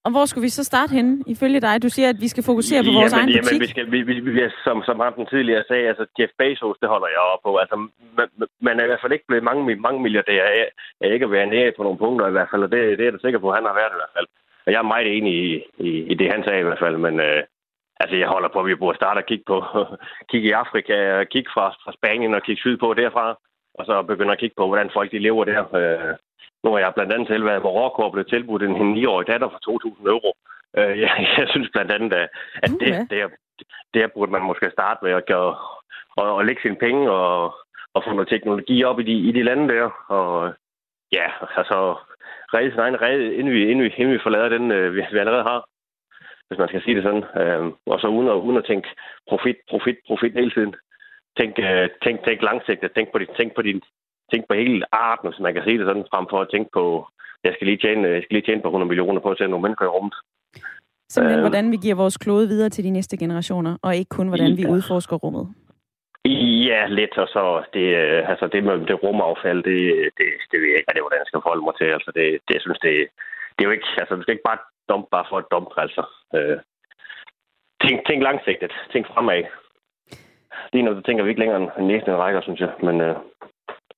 Og hvor skulle vi så starte henne, ifølge dig? Du siger, at vi skal fokusere på vores jamen, egen butik. Jamen, vi skal, vi, vi, vi, som, som ham den tidligere sagde, altså Jeff Bezos, det holder jeg op på. Altså, man, man er i hvert fald ikke blevet mange, mange milliardærer af, af ikke at være nære på nogle punkter i hvert fald, og det, det er jeg da sikker på, at han har været i hvert fald. Og jeg er meget enig i, i, i det, han sagde i hvert fald, men øh, altså, jeg holder på, at vi burde starte at kigge på, kigge i Afrika, kigge fra, fra Spanien og kigge sydpå derfra, og så begynde at kigge på, hvordan folk de lever der. Øh, nu har jeg blandt andet selv været i Marokko og blevet tilbudt en, en 9-årig datter for 2.000 euro. Øh, jeg, jeg synes blandt andet, at, det, okay. det, det burde man måske starte med at gøre, og, og lægge sine penge og, og få noget teknologi op i de, i de lande der. Og ja, altså redde sin egen redde, inden vi, inden vi, inden vi forlader den, øh, vi, vi allerede har. Hvis man skal sige det sådan. Øh, og så uden at, uden at tænke profit, profit, profit hele tiden. Tænk, øh, tænk, tænk langsigtet. Tænk på, din, tænk på din, tænk på hele arten, hvis man kan sige det sådan, frem for at tænke på, jeg skal lige tjene, jeg skal lige tjene på 100 millioner på at sende nogle mennesker i rummet. Simpelthen, øh, hvordan vi giver vores klode videre til de næste generationer, og ikke kun, hvordan ja. vi udforsker rummet. Ja, lidt, og så det, altså det med det rumaffald, det, det, det ved jeg ikke, hvordan jeg skal forholde mig til. Altså det, det jeg synes, det, det er jo ikke, altså du skal ikke bare dumpe bare for at dumpe, altså. Øh, tænk, tænk langsigtet, tænk fremad. Lige nu tænker vi ikke længere end næste rækker, synes jeg, men øh,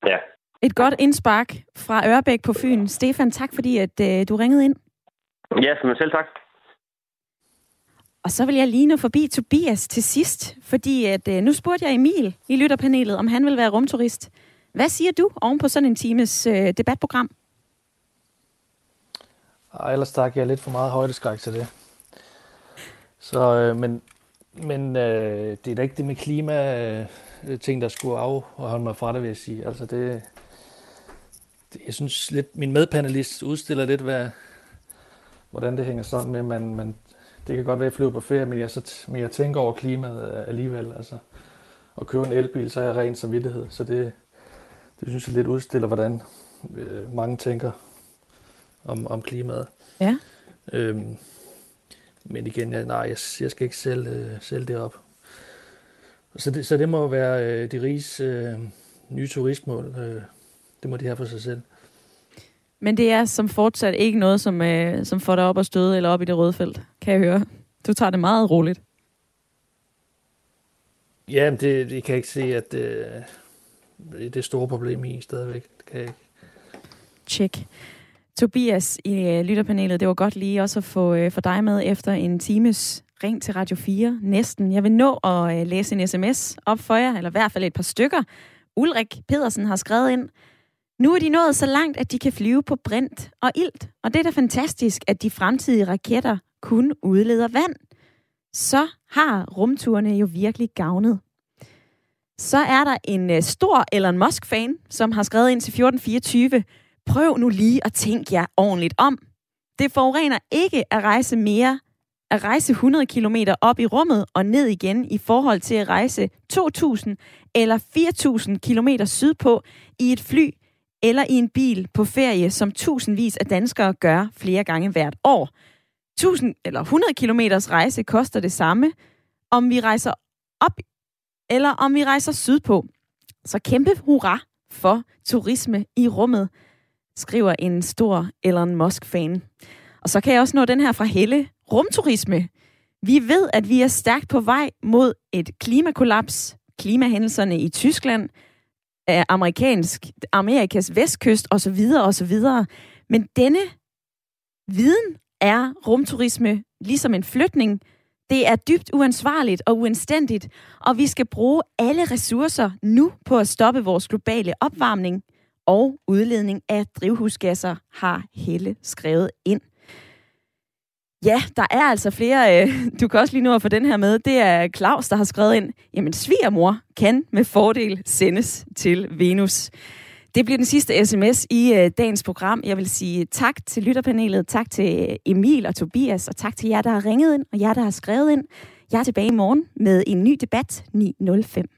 ja. Et godt indspark fra Ørebæk på Fyn. Stefan, tak fordi at øh, du ringede ind. Ja, men selv tak. Og så vil jeg lige nå forbi Tobias til sidst, fordi at, øh, nu spurgte jeg Emil i lytterpanelet, om han vil være rumturist. Hvad siger du oven på sådan en times øh, debatprogram? Ej, ellers tak, jeg er lidt for meget højdeskræk til det. Så, øh, men men øh, det er da ikke det med klima øh, ting, der skulle afholde mig fra det, vil jeg sige. Altså det, det jeg synes lidt, min medpanelist udstiller lidt, hvad, hvordan det hænger sammen med, man, man det kan godt være, at jeg flyver på ferie, men jeg, så, men jeg tænker over klimaet alligevel. Altså, at købe en elbil, så er jeg ren samvittighed. Så det, det synes jeg lidt udstiller, hvordan øh, mange tænker om, om klimaet. Ja. Øhm, men igen, jeg, nej, jeg, jeg skal ikke sælge, øh, sælge det op. Så det, så det må være øh, de riges øh, nye turistmål. Øh, det må de have for sig selv. Men det er som fortsat ikke noget, som, øh, som får dig op og støde eller op i det røde felt, kan jeg høre. Du tager det meget roligt. Ja, det, det kan jeg ikke se, at øh, det er store problem i stadigvæk. Det kan jeg ikke. Check. Tobias i øh, lytterpanelet, det var godt lige også at få øh, for dig med efter en times ring til Radio 4 næsten. Jeg vil nå at øh, læse en sms op for jer, eller i hvert fald et par stykker. Ulrik Pedersen har skrevet ind, Nu er de nået så langt, at de kan flyve på brint og ilt. Og det er da fantastisk, at de fremtidige raketter kun udleder vand. Så har rumturene jo virkelig gavnet. Så er der en uh, stor Elon Musk-fan, som har skrevet ind til 1424. Prøv nu lige at tænke jer ordentligt om. Det forurener ikke at rejse mere at rejse 100 km op i rummet og ned igen i forhold til at rejse 2.000 eller 4.000 km sydpå i et fly eller i en bil på ferie, som tusindvis af danskere gør flere gange hvert år. 1000 eller 100 km rejse koster det samme, om vi rejser op eller om vi rejser sydpå. Så kæmpe hurra for turisme i rummet, skriver en stor Elon Musk-fan. Og så kan jeg også nå den her fra Helle. Rumturisme. Vi ved, at vi er stærkt på vej mod et klimakollaps. Klimahændelserne i Tyskland, amerikansk, Amerikas vestkyst osv. osv. Men denne viden er rumturisme ligesom en flytning. Det er dybt uansvarligt og uanstændigt, og vi skal bruge alle ressourcer nu på at stoppe vores globale opvarmning og udledning af drivhusgasser, har Helle skrevet ind. Ja, der er altså flere. Øh, du kan også lige nu at få den her med. Det er Claus, der har skrevet ind, jamen svigermor kan med fordel sendes til Venus. Det bliver den sidste sms i øh, dagens program. Jeg vil sige tak til lytterpanelet, tak til Emil og Tobias, og tak til jer, der har ringet ind, og jer, der har skrevet ind. Jeg er tilbage i morgen med en ny debat 905.